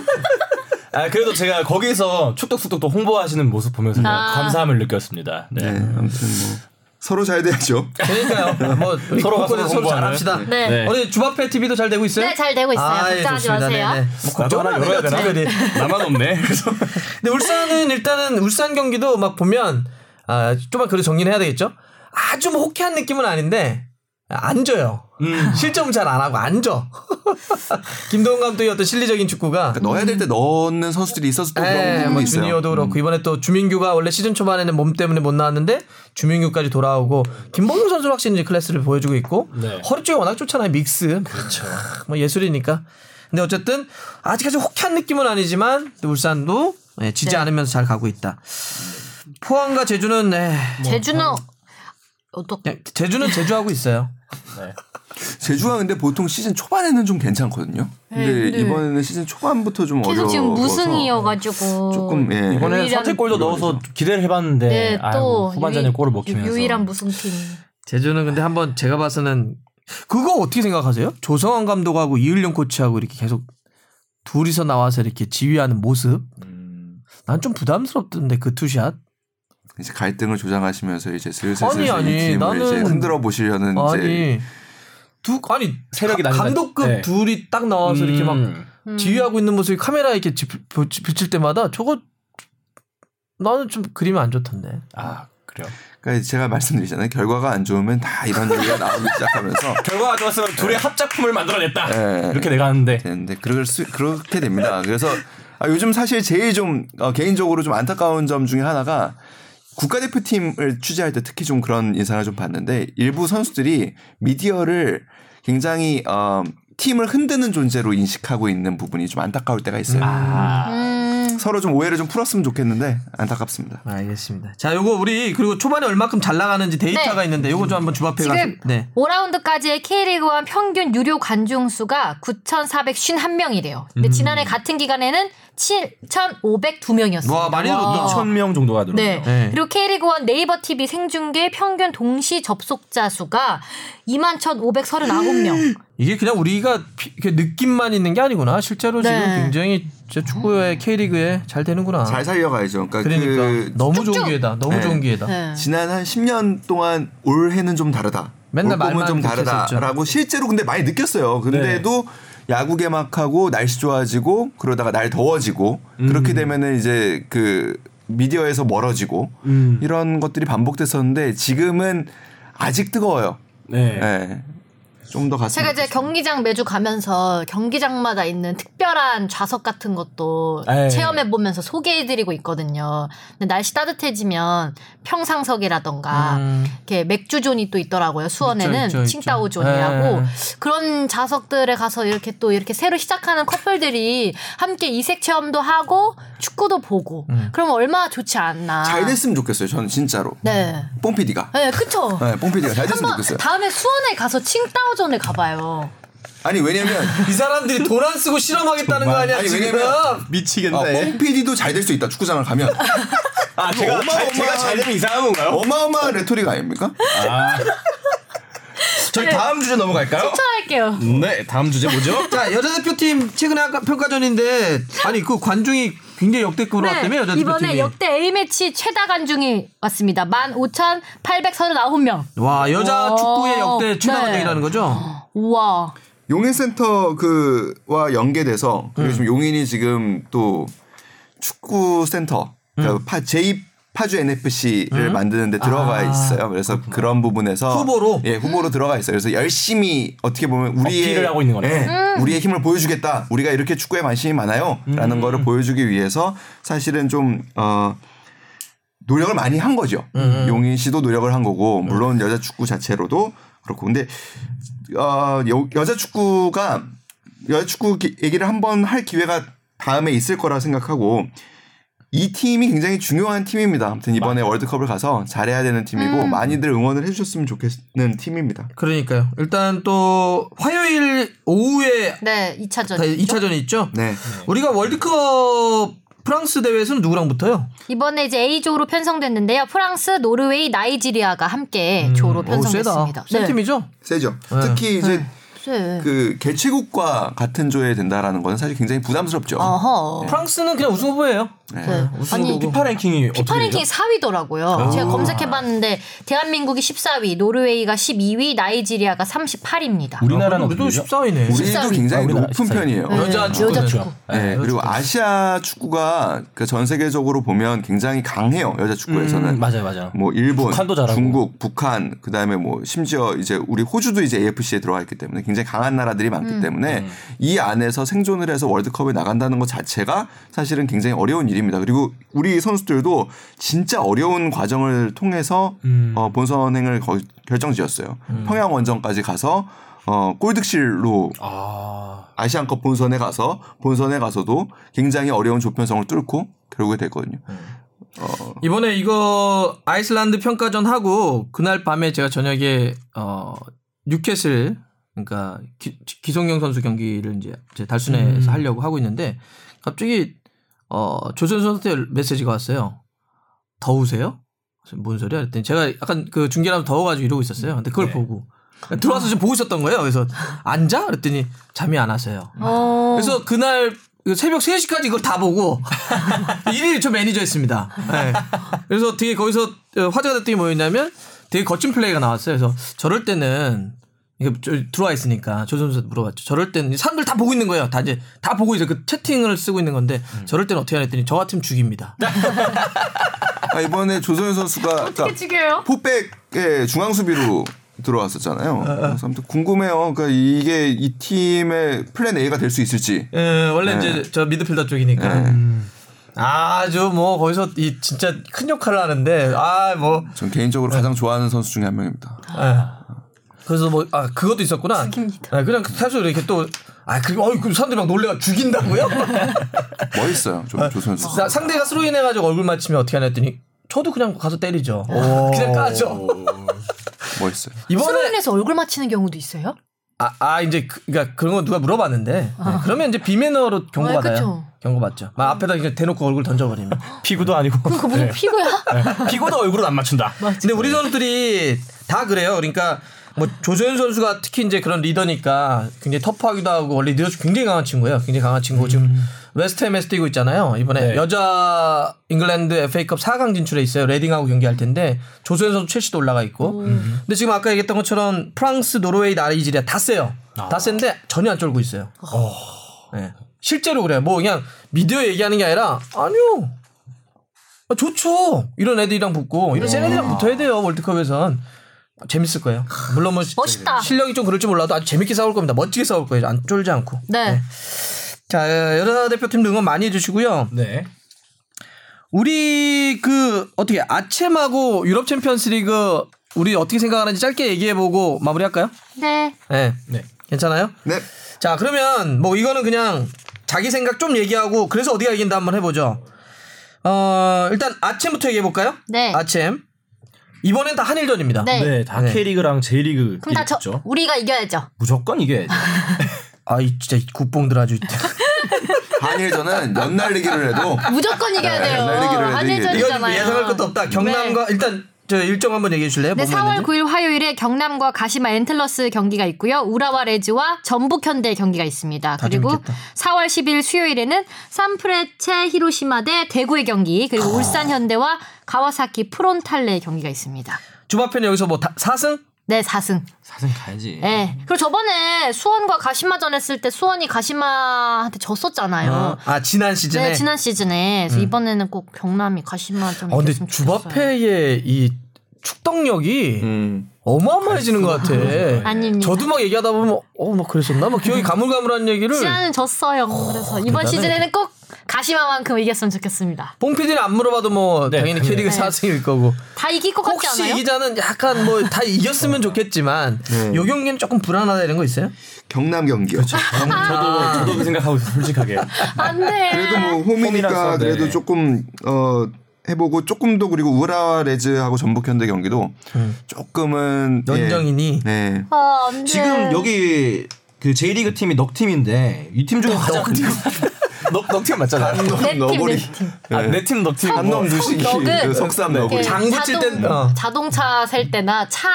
아 그래도 제가 거기서 축덕숙덕 또 홍보하시는 모습 보면서 아. 감사함을 느꼈습니다. 네. 네, 아무튼 뭐 서로 잘 돼야죠. 그러니까요. 뭐 서로가 서로 서로 서로. 잘합시다. 네. 네. 우리 주바페 TV도 잘 되고 있어요? 네, 잘 되고 있어요. 아, 예, 걱정하지 좋습니다. 마세요. 네네. 뭐 나도 안 하나 열어야 되나? 나만 없네. 그래서 근데 울산은 일단은 울산 경기도 막 보면 아 좀만 그래 정리를 해야 되겠죠. 아주 뭐 호쾌한 느낌은 아닌데 안 져요. 실점 잘 안 하고 안 져. 김동훈 감독의 어떤 실리적인 축구가 그러니까 넣어야 될 때 넣는 선수들이 있어서 또 그런 예, 부분이 뭐 있어요. 주니어도 그렇고 이번에 또 주민규가 원래 시즌 초반에는 몸 때문에 못 나왔는데 주민규까지 돌아오고 김보경 선수 확실히 이제 클래스를 보여주고 있고 네. 허리 쪽이 워낙 좋잖아요 믹스 그렇죠 뭐 예술이니까 근데 어쨌든 아직까지 호쾌한 느낌은 아니지만 또 울산도 예, 지지 네. 않으면서 잘 가고 있다 포항과 제주는 예, 제주는 어떻게 그냥 제주는 제주하고 있어요 제주가 근데 보통 시즌 초반에는 좀 괜찮거든요. 근데 네, 네. 이번에는 시즌 초반부터 좀 계속 어려워서 지금 무승이어가지고 조금 예. 이번에 선제골도 넣어서 기대를 해봤는데 네, 아유, 또 후반전에 유일- 골을 먹히면서 유일한 무승팀. 제주는 근데 한번 제가 봐서는 그거 어떻게 생각하세요? 조성환 감독하고 이을용 코치하고 이렇게 계속 둘이서 나와서 이렇게 지휘하는 모습 음, 난좀 부담스럽던데 그 two shot 이제 갈등을 조장하시면서 이제 슬슬 아니, 슬슬 아니, 이 팀을 나는- 이제 흔들어 보시려는 이제 아니 두 아니 세력이 가- 감독급 네. 둘이 딱 나와서 이렇게 막 음. 지휘하고 있는 모습이 카메라에 이렇게 비, 비칠 때마다 저거 나는 좀 그림이 안 좋던데. 아 그래요. 그러니까 제가 말씀드리잖아요. 결과가 안 좋으면 다 이런 얘기가 나오기 시작하면서 결과가 좋았으면 둘이 합작품을 만들어냈다. 네. 이렇게 내가 하는데 되는데 그럴 수 그렇게 됩니다. 그래서 아, 요즘 사실 제일 좀 어, 개인적으로 좀 안타까운 점 중에 하나가 국가대표팀을 취재할 때 특히 좀 그런 인상을 좀 봤는데 일부 선수들이 미디어를 굉장히 어, 팀을 흔드는 존재로 인식하고 있는 부분이 좀 안타까울 때가 있어요. 아, 음, 서로 좀 오해를 좀 풀었으면 좋겠는데 안타깝습니다. 알겠습니다. 자, 요거 우리 그리고 초반에 얼마큼 잘 나가는지 데이터가 네. 있는데 요거 좀 한번 가서 지금 네. 5라운드까지의 K리그1 평균 유료 관중 수가 9,451명이래요. 근데 지난해 같은 기간에는 7,502명이었어요. 와, 많이 늘었다. 2천 명 정도가 들어. 네. 네. 그리고 K리그1 네이버 TV 생중계 평균 동시 접속자 수가 21,539명. 이게 그냥 우리가 느낌만 있는 게 아니구나. 실제로 네. 지금 굉장히 진짜 축구의 K리그에 잘 되는구나. 잘 살려가야죠. 그러니까, 그러니까 그 너무 좋은 쭉쭉. 기회다. 너무 네. 좋은 기회다. 네. 지난 한 10년 동안 올해는 좀 다르다. 맨날 올 봄은 말만 좀 다르다라고 실제로 근데 많이 느꼈어요. 근데도 야구 개막하고 날씨 좋아지고 그러다가 날 더워지고 그렇게 되면은 이제 그 미디어에서 멀어지고 음. 이런 것들이 반복됐었는데 지금은 아직 뜨거워요. 네. 네. 좀더 갔으면 제가 이제. 경기장 매주 가면서 경기장마다 있는 특 별한 좌석 같은 것도 에이. 체험해 보면서 소개해드리고 있거든요. 근데 날씨 따뜻해지면 평상석이라던가 음. 이렇게 맥주존이 또 있더라고요. 수원에는 있죠, 있죠, 있죠. 칭따오존이라고 에. 그런 좌석들에 가서 이렇게 또 이렇게 새로 시작하는 커플들이 함께 이색 체험도 하고 축구도 보고 음. 그러면 얼마나 좋지 않나. 잘 됐으면 좋겠어요. 저는 진짜로. 네. 뽕피디가. 네, 그쵸. 네, 뽕피디가 잘 됐으면 좋겠어요. 다음에 수원에 가서 칭따오존을 가봐요. 아니 왜냐면 이 사람들이 돈 안 쓰고 실험하겠다는 거 아니야 아니, 지금? 왜냐면 미치겠네. 어, 뽕피디도 잘 될 수 있다. 축구장을 가면 아 제가 어마어마한- 잘, 제가 잘 되면 이상한 건가요? 어마어마한 레토릭 아닙니까? 아. 저희 다음 주제 넘어갈까요? 추천할게요. 네, 다음 주제 뭐죠? 자 여자 대표팀 최근에 아까 평가전인데 아니 그 관중이 굉장히 역대급으로 왔다며 여자 네, 이번에 대표팀이. 역대 A매치 최다 관중이 왔습니다. 15,839명. 와 여자 오, 축구의 역대 최다 네. 관중이라는 거죠? 우와. 용인센터 그와 연계돼서 그리고 지금 용인이 지금 또 축구 센터 그러니까 파, 제2 파주 NFC를 만드는데 들어가 아, 있어요. 그래서 그런 부분에서 후보로? 예 후보로 들어가 있어요. 그래서 열심히 어떻게 보면 우리의 어필을 하고 있는 거네요. 예, 우리의 힘을 보여주겠다. 우리가 이렇게 축구에 관심이 많아요.라는 거를 보여주기 위해서 사실은 좀 어. 노력을 많이 한 거죠. 용인 씨도 노력을 한 거고 물론 여자 축구 자체로도 그렇고 근데 어, 여, 여자 축구가 여자 축구 기- 얘기를 한번 할 기회가 다음에 있을 거라 생각하고 이 팀이 굉장히 중요한 팀입니다. 아무튼 이번에 월드컵을 가서 잘해야 되는 팀이고 많이들 응원을 해주셨으면 좋겠는 팀입니다. 그러니까요. 일단 또 화요일 오후에 네, 2차전. 2차전이 있죠. 네. 우리가 월드컵 프랑스 대회에서는 누구랑 붙어요? 이번에 이제 A조로 편성됐는데요. 프랑스, 노르웨이, 나이지리아가 함께 조로 어우, 세다. 편성됐습니다. 센 네. 팀이죠? 세죠. 네. 특히 이제 쎄. 그 개최국과 같은 조에 된다라는 거는 사실 굉장히 부담스럽죠. 어허. 프랑스는 그냥 우승 후보예요. 네. 아니 우승도고. 피파 랭킹이 어떻게 피파 랭킹 되죠? 4위더라고요. 제가 검색해봤는데 대한민국이 14위, 노르웨이가 12위, 나이지리아가 38위입니다. 우리나라는 우리도 어떻게 되죠? 14위네. 우리도 14위. 굉장히 아, 우리나라 높은 14위. 편이에요. 네, 여자 축구는. 여자 축구. 네, 그리고 아시아 축구가 그 전 세계적으로 보면 굉장히 강해요. 여자 축구에서는. 음, 맞아요, 맞아요. 뭐 일본. 중국, 북한, 그 다음에 뭐 심지어 이제 우리 호주도 이제 AFC에 들어가 있기 때문에 굉장히 강한 나라들이 많기 때문에 이 안에서 생존을 해서 월드컵에 나간다는 것 자체가 사실은 굉장히 어려운 일 입니다. 그리고 우리 선수들도 진짜 어려운 과정을 통해서 어, 본선행을 결정지었어요. 평양 원정까지 가서 어, 골득실로 아, 아시안컵 본선에 가서 본선에 가서도 굉장히 어려운 조편성을 뚫고 결국에 됐거든요. 이번에 이거 아이슬란드 평가전 하고 그날 밤에 제가 저녁에 어 뉴캐슬 그러니까 기, 기성용 선수 경기를 이제 제 달순에서 하려고 하고 있는데 갑자기 어 조선 선수한테 메시지가 왔어요. 더우세요? 뭔 소리야? 그랬더니 제가 약간 그 중계라면 더워가지고 이러고 있었어요. 근데 그걸 보고 들어와서 지금 보고 있었던 거예요. 그래서 앉아? 그랬더니 잠이 안 왔어요. 어. 그래서 그날 그 새벽 3시까지 이걸 다 보고 일일이 저 매니저였습니다. 네. 그래서 되게 거기서 어, 화제가 됐던 게 뭐였냐면 되게 거친 플레이가 나왔어요. 그래서 저럴 때는 들어와 있으니까 조 선수 물어봤죠. 저럴 때는 사람들 다 보고 있는 거예요. 다 이제 다 보고 이제 그 채팅을 쓰고 있는 건데 저럴 때는 어떻게 하냐 했더니 저 같으면 죽입니다. 아, 이번에 조선현 선수가 그러니까 죽여요? 포백의 중앙 수비로 들어왔었잖아요. 그래서 아무튼 궁금해요. 그러니까 이게 이 팀의 플랜 A가 될 수 있을지. 예, 원래 네. 이제 저 미드필더 쪽이니까. 음. 아주 뭐 거기서 이 진짜 큰 역할을 하는데 아 뭐 전 개인적으로 가장 좋아하는 선수 중에 한 명입니다. 예. 그래서 뭐 아 그것도 있었구나. 죽입니다. 예, 그냥 사실 이렇게 또 아, 그, 어이, 그 사람들이 막 놀래가 죽인다고요? 멋있어요. 조, 조소현 선수. 자, 상대가 스로 인 해 가지고 얼굴 맞추면 어떻게 하냐 했더니 저도 그냥 가서 때리죠. 그냥 까죠. 멋있어요. 이번에 스로인에서 얼굴 맞히는 경우도 있어요? 아, 아 이제 그, 그러니까 그런 거 누가 물어봤는데 네, 그러면 이제 비매너로 경고 아, 받아요. 그쵸. 경고 받죠. 막 앞에다 그냥 대놓고 얼굴 던져버리면. 피구도 아니고. 그거 무슨 피구야? 피구도 얼굴은 안 맞춘다. 근데 우리 선수들이 다 그래요. 그러니까 뭐 조소현 선수가 특히 이제 그런 리더니까 굉장히 터프하기도 하고 원래 리더십 굉장히 강한 친구예요. 굉장히 강한 친구. 지금 웨스트햄에서 뛰고 있잖아요. 이번에 네. 여자 잉글랜드 FA컵 4강 진출에 있어요. 레딩하고 경기할 텐데 조소현 선수 첼시도 올라가 있고. 근데 지금 아까 얘기했던 것처럼 프랑스, 노르웨이, 나이지리아 다 세요. 다 센데 전혀 안 쫄고 있어요. 네. 실제로 그래요. 뭐 그냥 미디어 얘기하는 게 아니라 아니요. 아, 좋죠. 이런 애들이랑 붙고 이런 센 애들이랑 붙어야 돼요. 월드컵에선 재밌을 거예요. 물론 뭐 시- 멋있다. 실력이 좀 그럴지 몰라도 아주 재밌게 싸울 겁니다. 멋지게 싸울 거예요. 안 쫄지 않고. 네. 자 여자 대표팀도 응원 많이 해주시고요. 네. 우리 그 어떻게 아챔하고 유럽 챔피언스리그 우리 어떻게 생각하는지 짧게 얘기해보고 마무리할까요? 네. 네. 네. 괜찮아요? 네. 자 그러면 뭐 이거는 그냥 자기 생각 좀 얘기하고 그래서 어디가 이긴다 한번 해보죠. 어 일단 아챔부터 얘기해 볼까요? 네. 아챔 이번엔 다 한일전입니다. 네. 네, 다 네. K리그랑 J리그 그럼 다 저, 있죠. 우리가 이겨야죠. 무조건 이게 아 이 진짜 이 국뽕들 아주 한일전은 연날리기를 해도 무조건 이겨야 네, 돼요. 날리기를 해도 이건 한일전이잖아요. 예상할 것도 없다. 경남과 일단 저 일정 한번 얘기해 주실래요? 네, 뭐뭐 4월 있는지? 9일 화요일에 경남과 가시마 엔틀러스 경기가 있고요. 우라와 레즈와 전북 현대 경기가 있습니다. 다 그리고 재밌겠다. 4월 10일 수요일에는 산프레체 히로시마 대 대구의 경기, 그리고 아. 울산 현대와 가와사키 프론탈레 경기가 있습니다. 주바펜 여기서 뭐 다, 4승? 네, 4승. 사승 가야지. 네. 그리고 저번에 수원과 가시마전 했을 때 수원이 가시마한테 졌었잖아요. 어. 아 지난 시즌에. 네, 지난 시즌에. 그래서 이번에는 꼭 경남이 가시마전 어, 근데 이겼으면 좋겠어요. 주바페의 이 축덕력이 음. 어마어마해지는 것 같아. 아닙니다. 저도 막 얘기하다 보면 어, 막 그랬었나? 막 기억이 가물가물한 얘기를 지난은 졌어요. 그래서 이번 대단해. 시즌에는 꼭 가시마만큼 이겼으면 좋겠습니다. 뽕 PD는 안 물어봐도 뭐 네, 당연히. K리그 네. 4승일 거고 다 이길 것 같지 혹시 않아요? 이 기자는 약간 뭐 다 이겼으면 좋겠지만 네. 요 경기는 조금 불안하다 이런 거 있어요? 경남 경기요. 그렇죠. 저도 저도 그 생각하고 있어요. 솔직하게. 안 돼. 그래도 뭐 홈이니까 홈이라서, 네. 그래도 조금 어 해보고 조금 더 그리고 우라 레즈하고 전북 현대 경기도 조금은 예. 연정이니 네. 아. 지금 여기 그 J리그 팀이 넉 팀인데 이 팀 중에 가장 넉, 넉팀 맞잖아요. 한놈 내 팀, 너구리. 내 팀. 아, 내팀 넉팀. 한놈 두식이 그 석삼 너구리. 이렇게 장 붙일 자동- 땐, 어. 자동차 셀 때나 차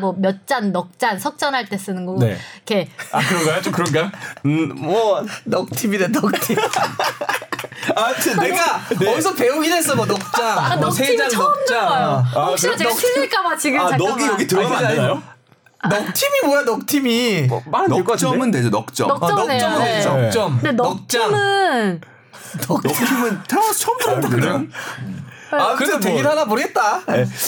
뭐 몇 잔, 넉 잔, 석잔할 때 쓰는 거. 네. 이렇게 아, 그런가요? 좀 그런가요? 음, 뭐. 넉팀이래 넉팀. 아무튼 내가 어디서 배우긴 했어 뭐 녹장, 아, 뭐 넉팀 세장 처음 녹장. 들어봐요. 아, 혹시나 그럼 제가 넉- 틀릴까봐 지금 아, 잠깐만. 넉이 여기 들어가면 안 되나요? 넉팀이 뭐야 넉팀이? 말은 될것 같은데. 넉점은 되죠. 넉점. 넉- 아, 넉점은 네. 넉점. 근데 넉팀은 넉점은 태어나서 처음 들어보는 거예요. 아, 그래도 되긴 뭐. 하나 모르겠다.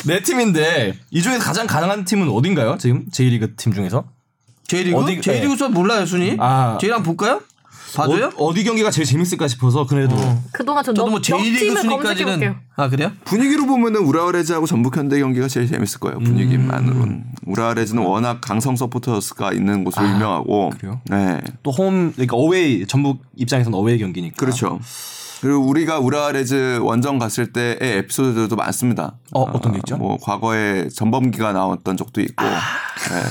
네 팀인데 이 중에서 가장 가능한 팀은 어딘가요? 지금 J리그 팀 중에서? J리그? 어디- J리그 저 몰라요 순위? 아. J랑 볼까요? 봐줘요? 어, 디 경기가 제일 재밌을까 싶어서 그래도 그동안 저 저도 넉, 뭐 J리그 넉팀을 순위까지는 검색해볼게요. 아 그래요? 분위기로 보면은 우라와 레즈하고 전북현대 경기가 제일 재밌을 거예요. 분위기만으로는. 우라와 레즈는 워낙 강성 서포터스가 있는 곳으로 유명하고. 그래요? 네. 또 홈 그러니까 어웨이 전북 입장에서는 어웨이 경기니까. 그렇죠. 그리고 우리가 우라레즈 원정 갔을 때의 에피소드들도 많습니다. 어, 어떤 게 있죠? 뭐 과거에 전범기가 나왔던 적도 있고. 네.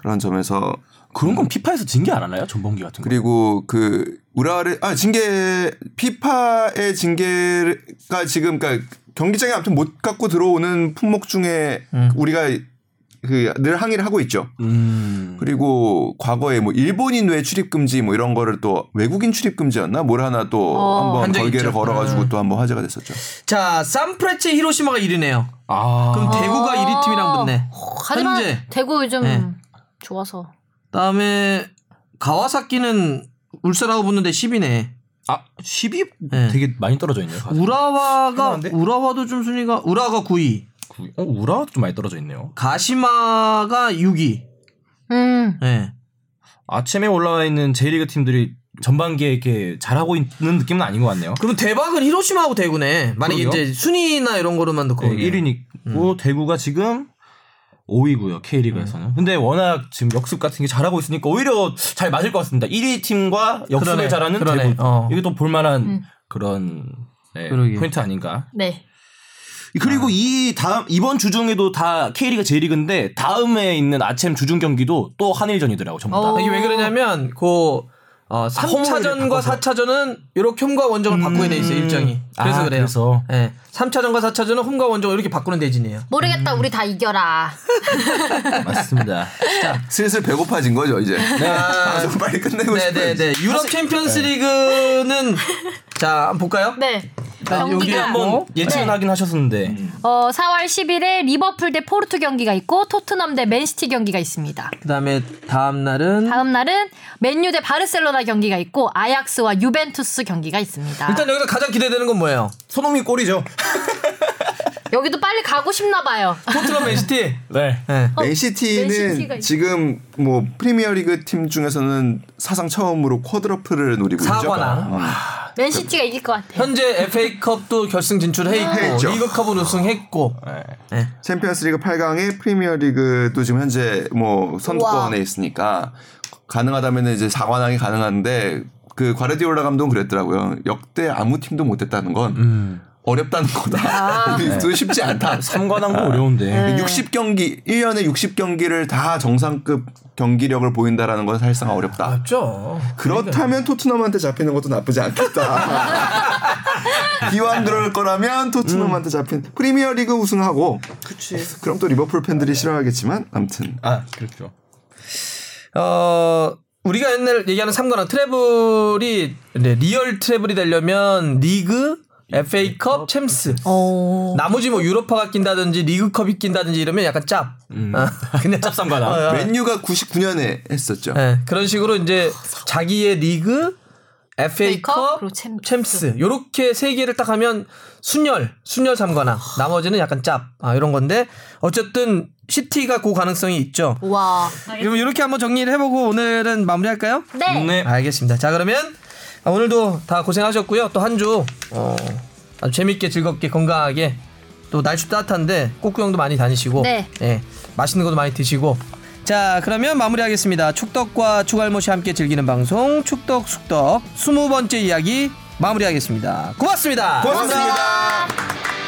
그런 점에서 그런 건 피파에서 징계 안 하나요? 전범기 같은 거. 그리고 그 우라레 아 징계 피파의 징계가 지금 그러니까 경기장에 아무튼 못 갖고 들어오는 품목 중에 우리가 그 늘 항의를 하고 있죠. 음. 그리고 과거에 뭐 일본인 외 출입 금지 뭐 이런 거를 또 외국인 출입 금지였나 뭘 하나 또 어. 한번 걸개를 있죠. 걸어가지고 또 한번 화제가 됐었죠. 자 산프레체 히로시마가 1위네요. 아. 그럼 대구가 1위 팀이랑 붙네. 어, 하지만 현재. 대구 요즘 네. 좋아서. 다음에 가와사키는 울산하고 붙는데 10위네. 아 10위 네. 되게 많이 떨어져 있네요. 우라와가 희한한데? 우라와도 좀 순위가 우라가 9위, 어 우라도 좀 많이 떨어져 있네요. 가시마가 6위. 음. 네. 아침에 올라와 있는 J리그 팀들이 전반기에 이렇게 잘하고 있는 느낌은 아닌 것 같네요. 그럼 대박은 히로시마하고 대구네. 만약에 그러게요. 이제 순위나 이런 거로만 놓고 네, 1위니고 대구가 지금 5위고요 K리그에서는. 근데 워낙 지금 역습 같은 게 잘하고 있으니까 오히려 잘 맞을 것 같습니다. 1위 팀과 역습을 그러네, 잘하는 그러네. 대구. 어. 이게 또 볼만한 음. 그런 네. 포인트 아닌가. 네. 그리고 이 다음 이번 주중에도 다 K리그 J리그인데 다음에 있는 아침 주중 경기도 또 한일전이더라고 전부 다. 어. 이게 왜 그러냐면 그 어, 홈을 3차전과 바꿔서. 4차전은 이렇게 홈과 원정을 바꾸게 돼 있어요, 일정이. 그래서 아, 그래요. 그래서. 예. 3차전과 4차전은 홈과 원정을 이렇게 바꾸는 대진이에요. 모르겠다. 우리 다 이겨라. 맞습니다. 슬슬 배고파진 거죠 이제. 방송 빨리 끝내고 싶어요. 네네네. 유럽 챔피언스 리그는 자, 한번 볼까요? 네. 자, 여기 경기가 한번 예측은 하긴 하셨었는데 어, 4월 10일에 리버풀 대 포르투 경기가 있고 토트넘 대 맨시티 경기가 있습니다. 그다음에 다음 날은 다음 날은 맨유 대 바르셀로나 경기가 있고 아약스와 유벤투스 경기가 있습니다. 일단 여기서 가장 기대되는 건 뭐예요? 손흥민 골이죠. 여기도 빨리 가고 싶나 봐요. 토트넘 맨시티. 네. 네. 맨시티는 맨시티가 있- 지금 뭐 프리미어리그 팀 중에서는 사상 처음으로 쿼드러플을 노리고 있죠. 사관왕. 음. 맨시티가 이길 것 같아요. 현재 FA컵도 결승 진출해 있고 했죠. 리그컵은 우승했고. 네. 챔피언스리그 8강에 프리미어리그도 지금 현재 뭐 선두권에 있으니까 가능하다면 이제 4관왕이 가능한데 그 과르디올라 감독은 그랬더라고요. 역대 아무 팀도 못했다는 건 어렵다는 거다. 또 쉽지 않다. 3관왕도 어려운데. 60경기 1년에 60경기를 다 정상급 경기력을 보인다라는 건 사실상 어렵다. 맞죠. 그렇다면 토트넘한테 잡히는 것도 나쁘지 않겠다. 기왕 그럴 거라면 토트넘한테 잡힌 프리미어리그 우승하고 그치. 그럼 또 리버풀 팬들이 싫어하겠지만 아무튼 아 그렇죠. 어 우리가 옛날 얘기하는 3관왕 treble이 네, real treble이 되려면 리그, FA컵, 챔스. 어. 나머지 뭐 유로파가 낀다든지 리그컵이 낀다든지 이러면 약간 짭. 어, 그냥 짭삼관왕. 어, 어. 맨유가 99년에 했었죠. 네, 그런 식으로 이제 자기의 리그, FA컵, 챔스. 챔스 요렇게 세 개를 딱 하면 순혈, 순혈 3관왕. 나머지는 약간 짭. 아, 이런 건데 어쨌든 시티가 그 가능성이 있죠. 와. 그럼 이렇게 한번 정리를 해보고 오늘은 마무리할까요? 네. 네. 알겠습니다. 자 그러면 아, 오늘도 다 고생하셨고요. 또 한 주 어, 아주 재밌게 즐겁게 건강하게 또 날씨 따뜻한데 꽃구경도 많이 다니시고 네. 예, 맛있는 것도 많이 드시고 자 그러면 마무리하겠습니다. 축덕과 추갈못이 함께 즐기는 방송 축덕 숙덕 20번째 이야기 마무리하겠습니다. 고맙습니다. 고맙습니다.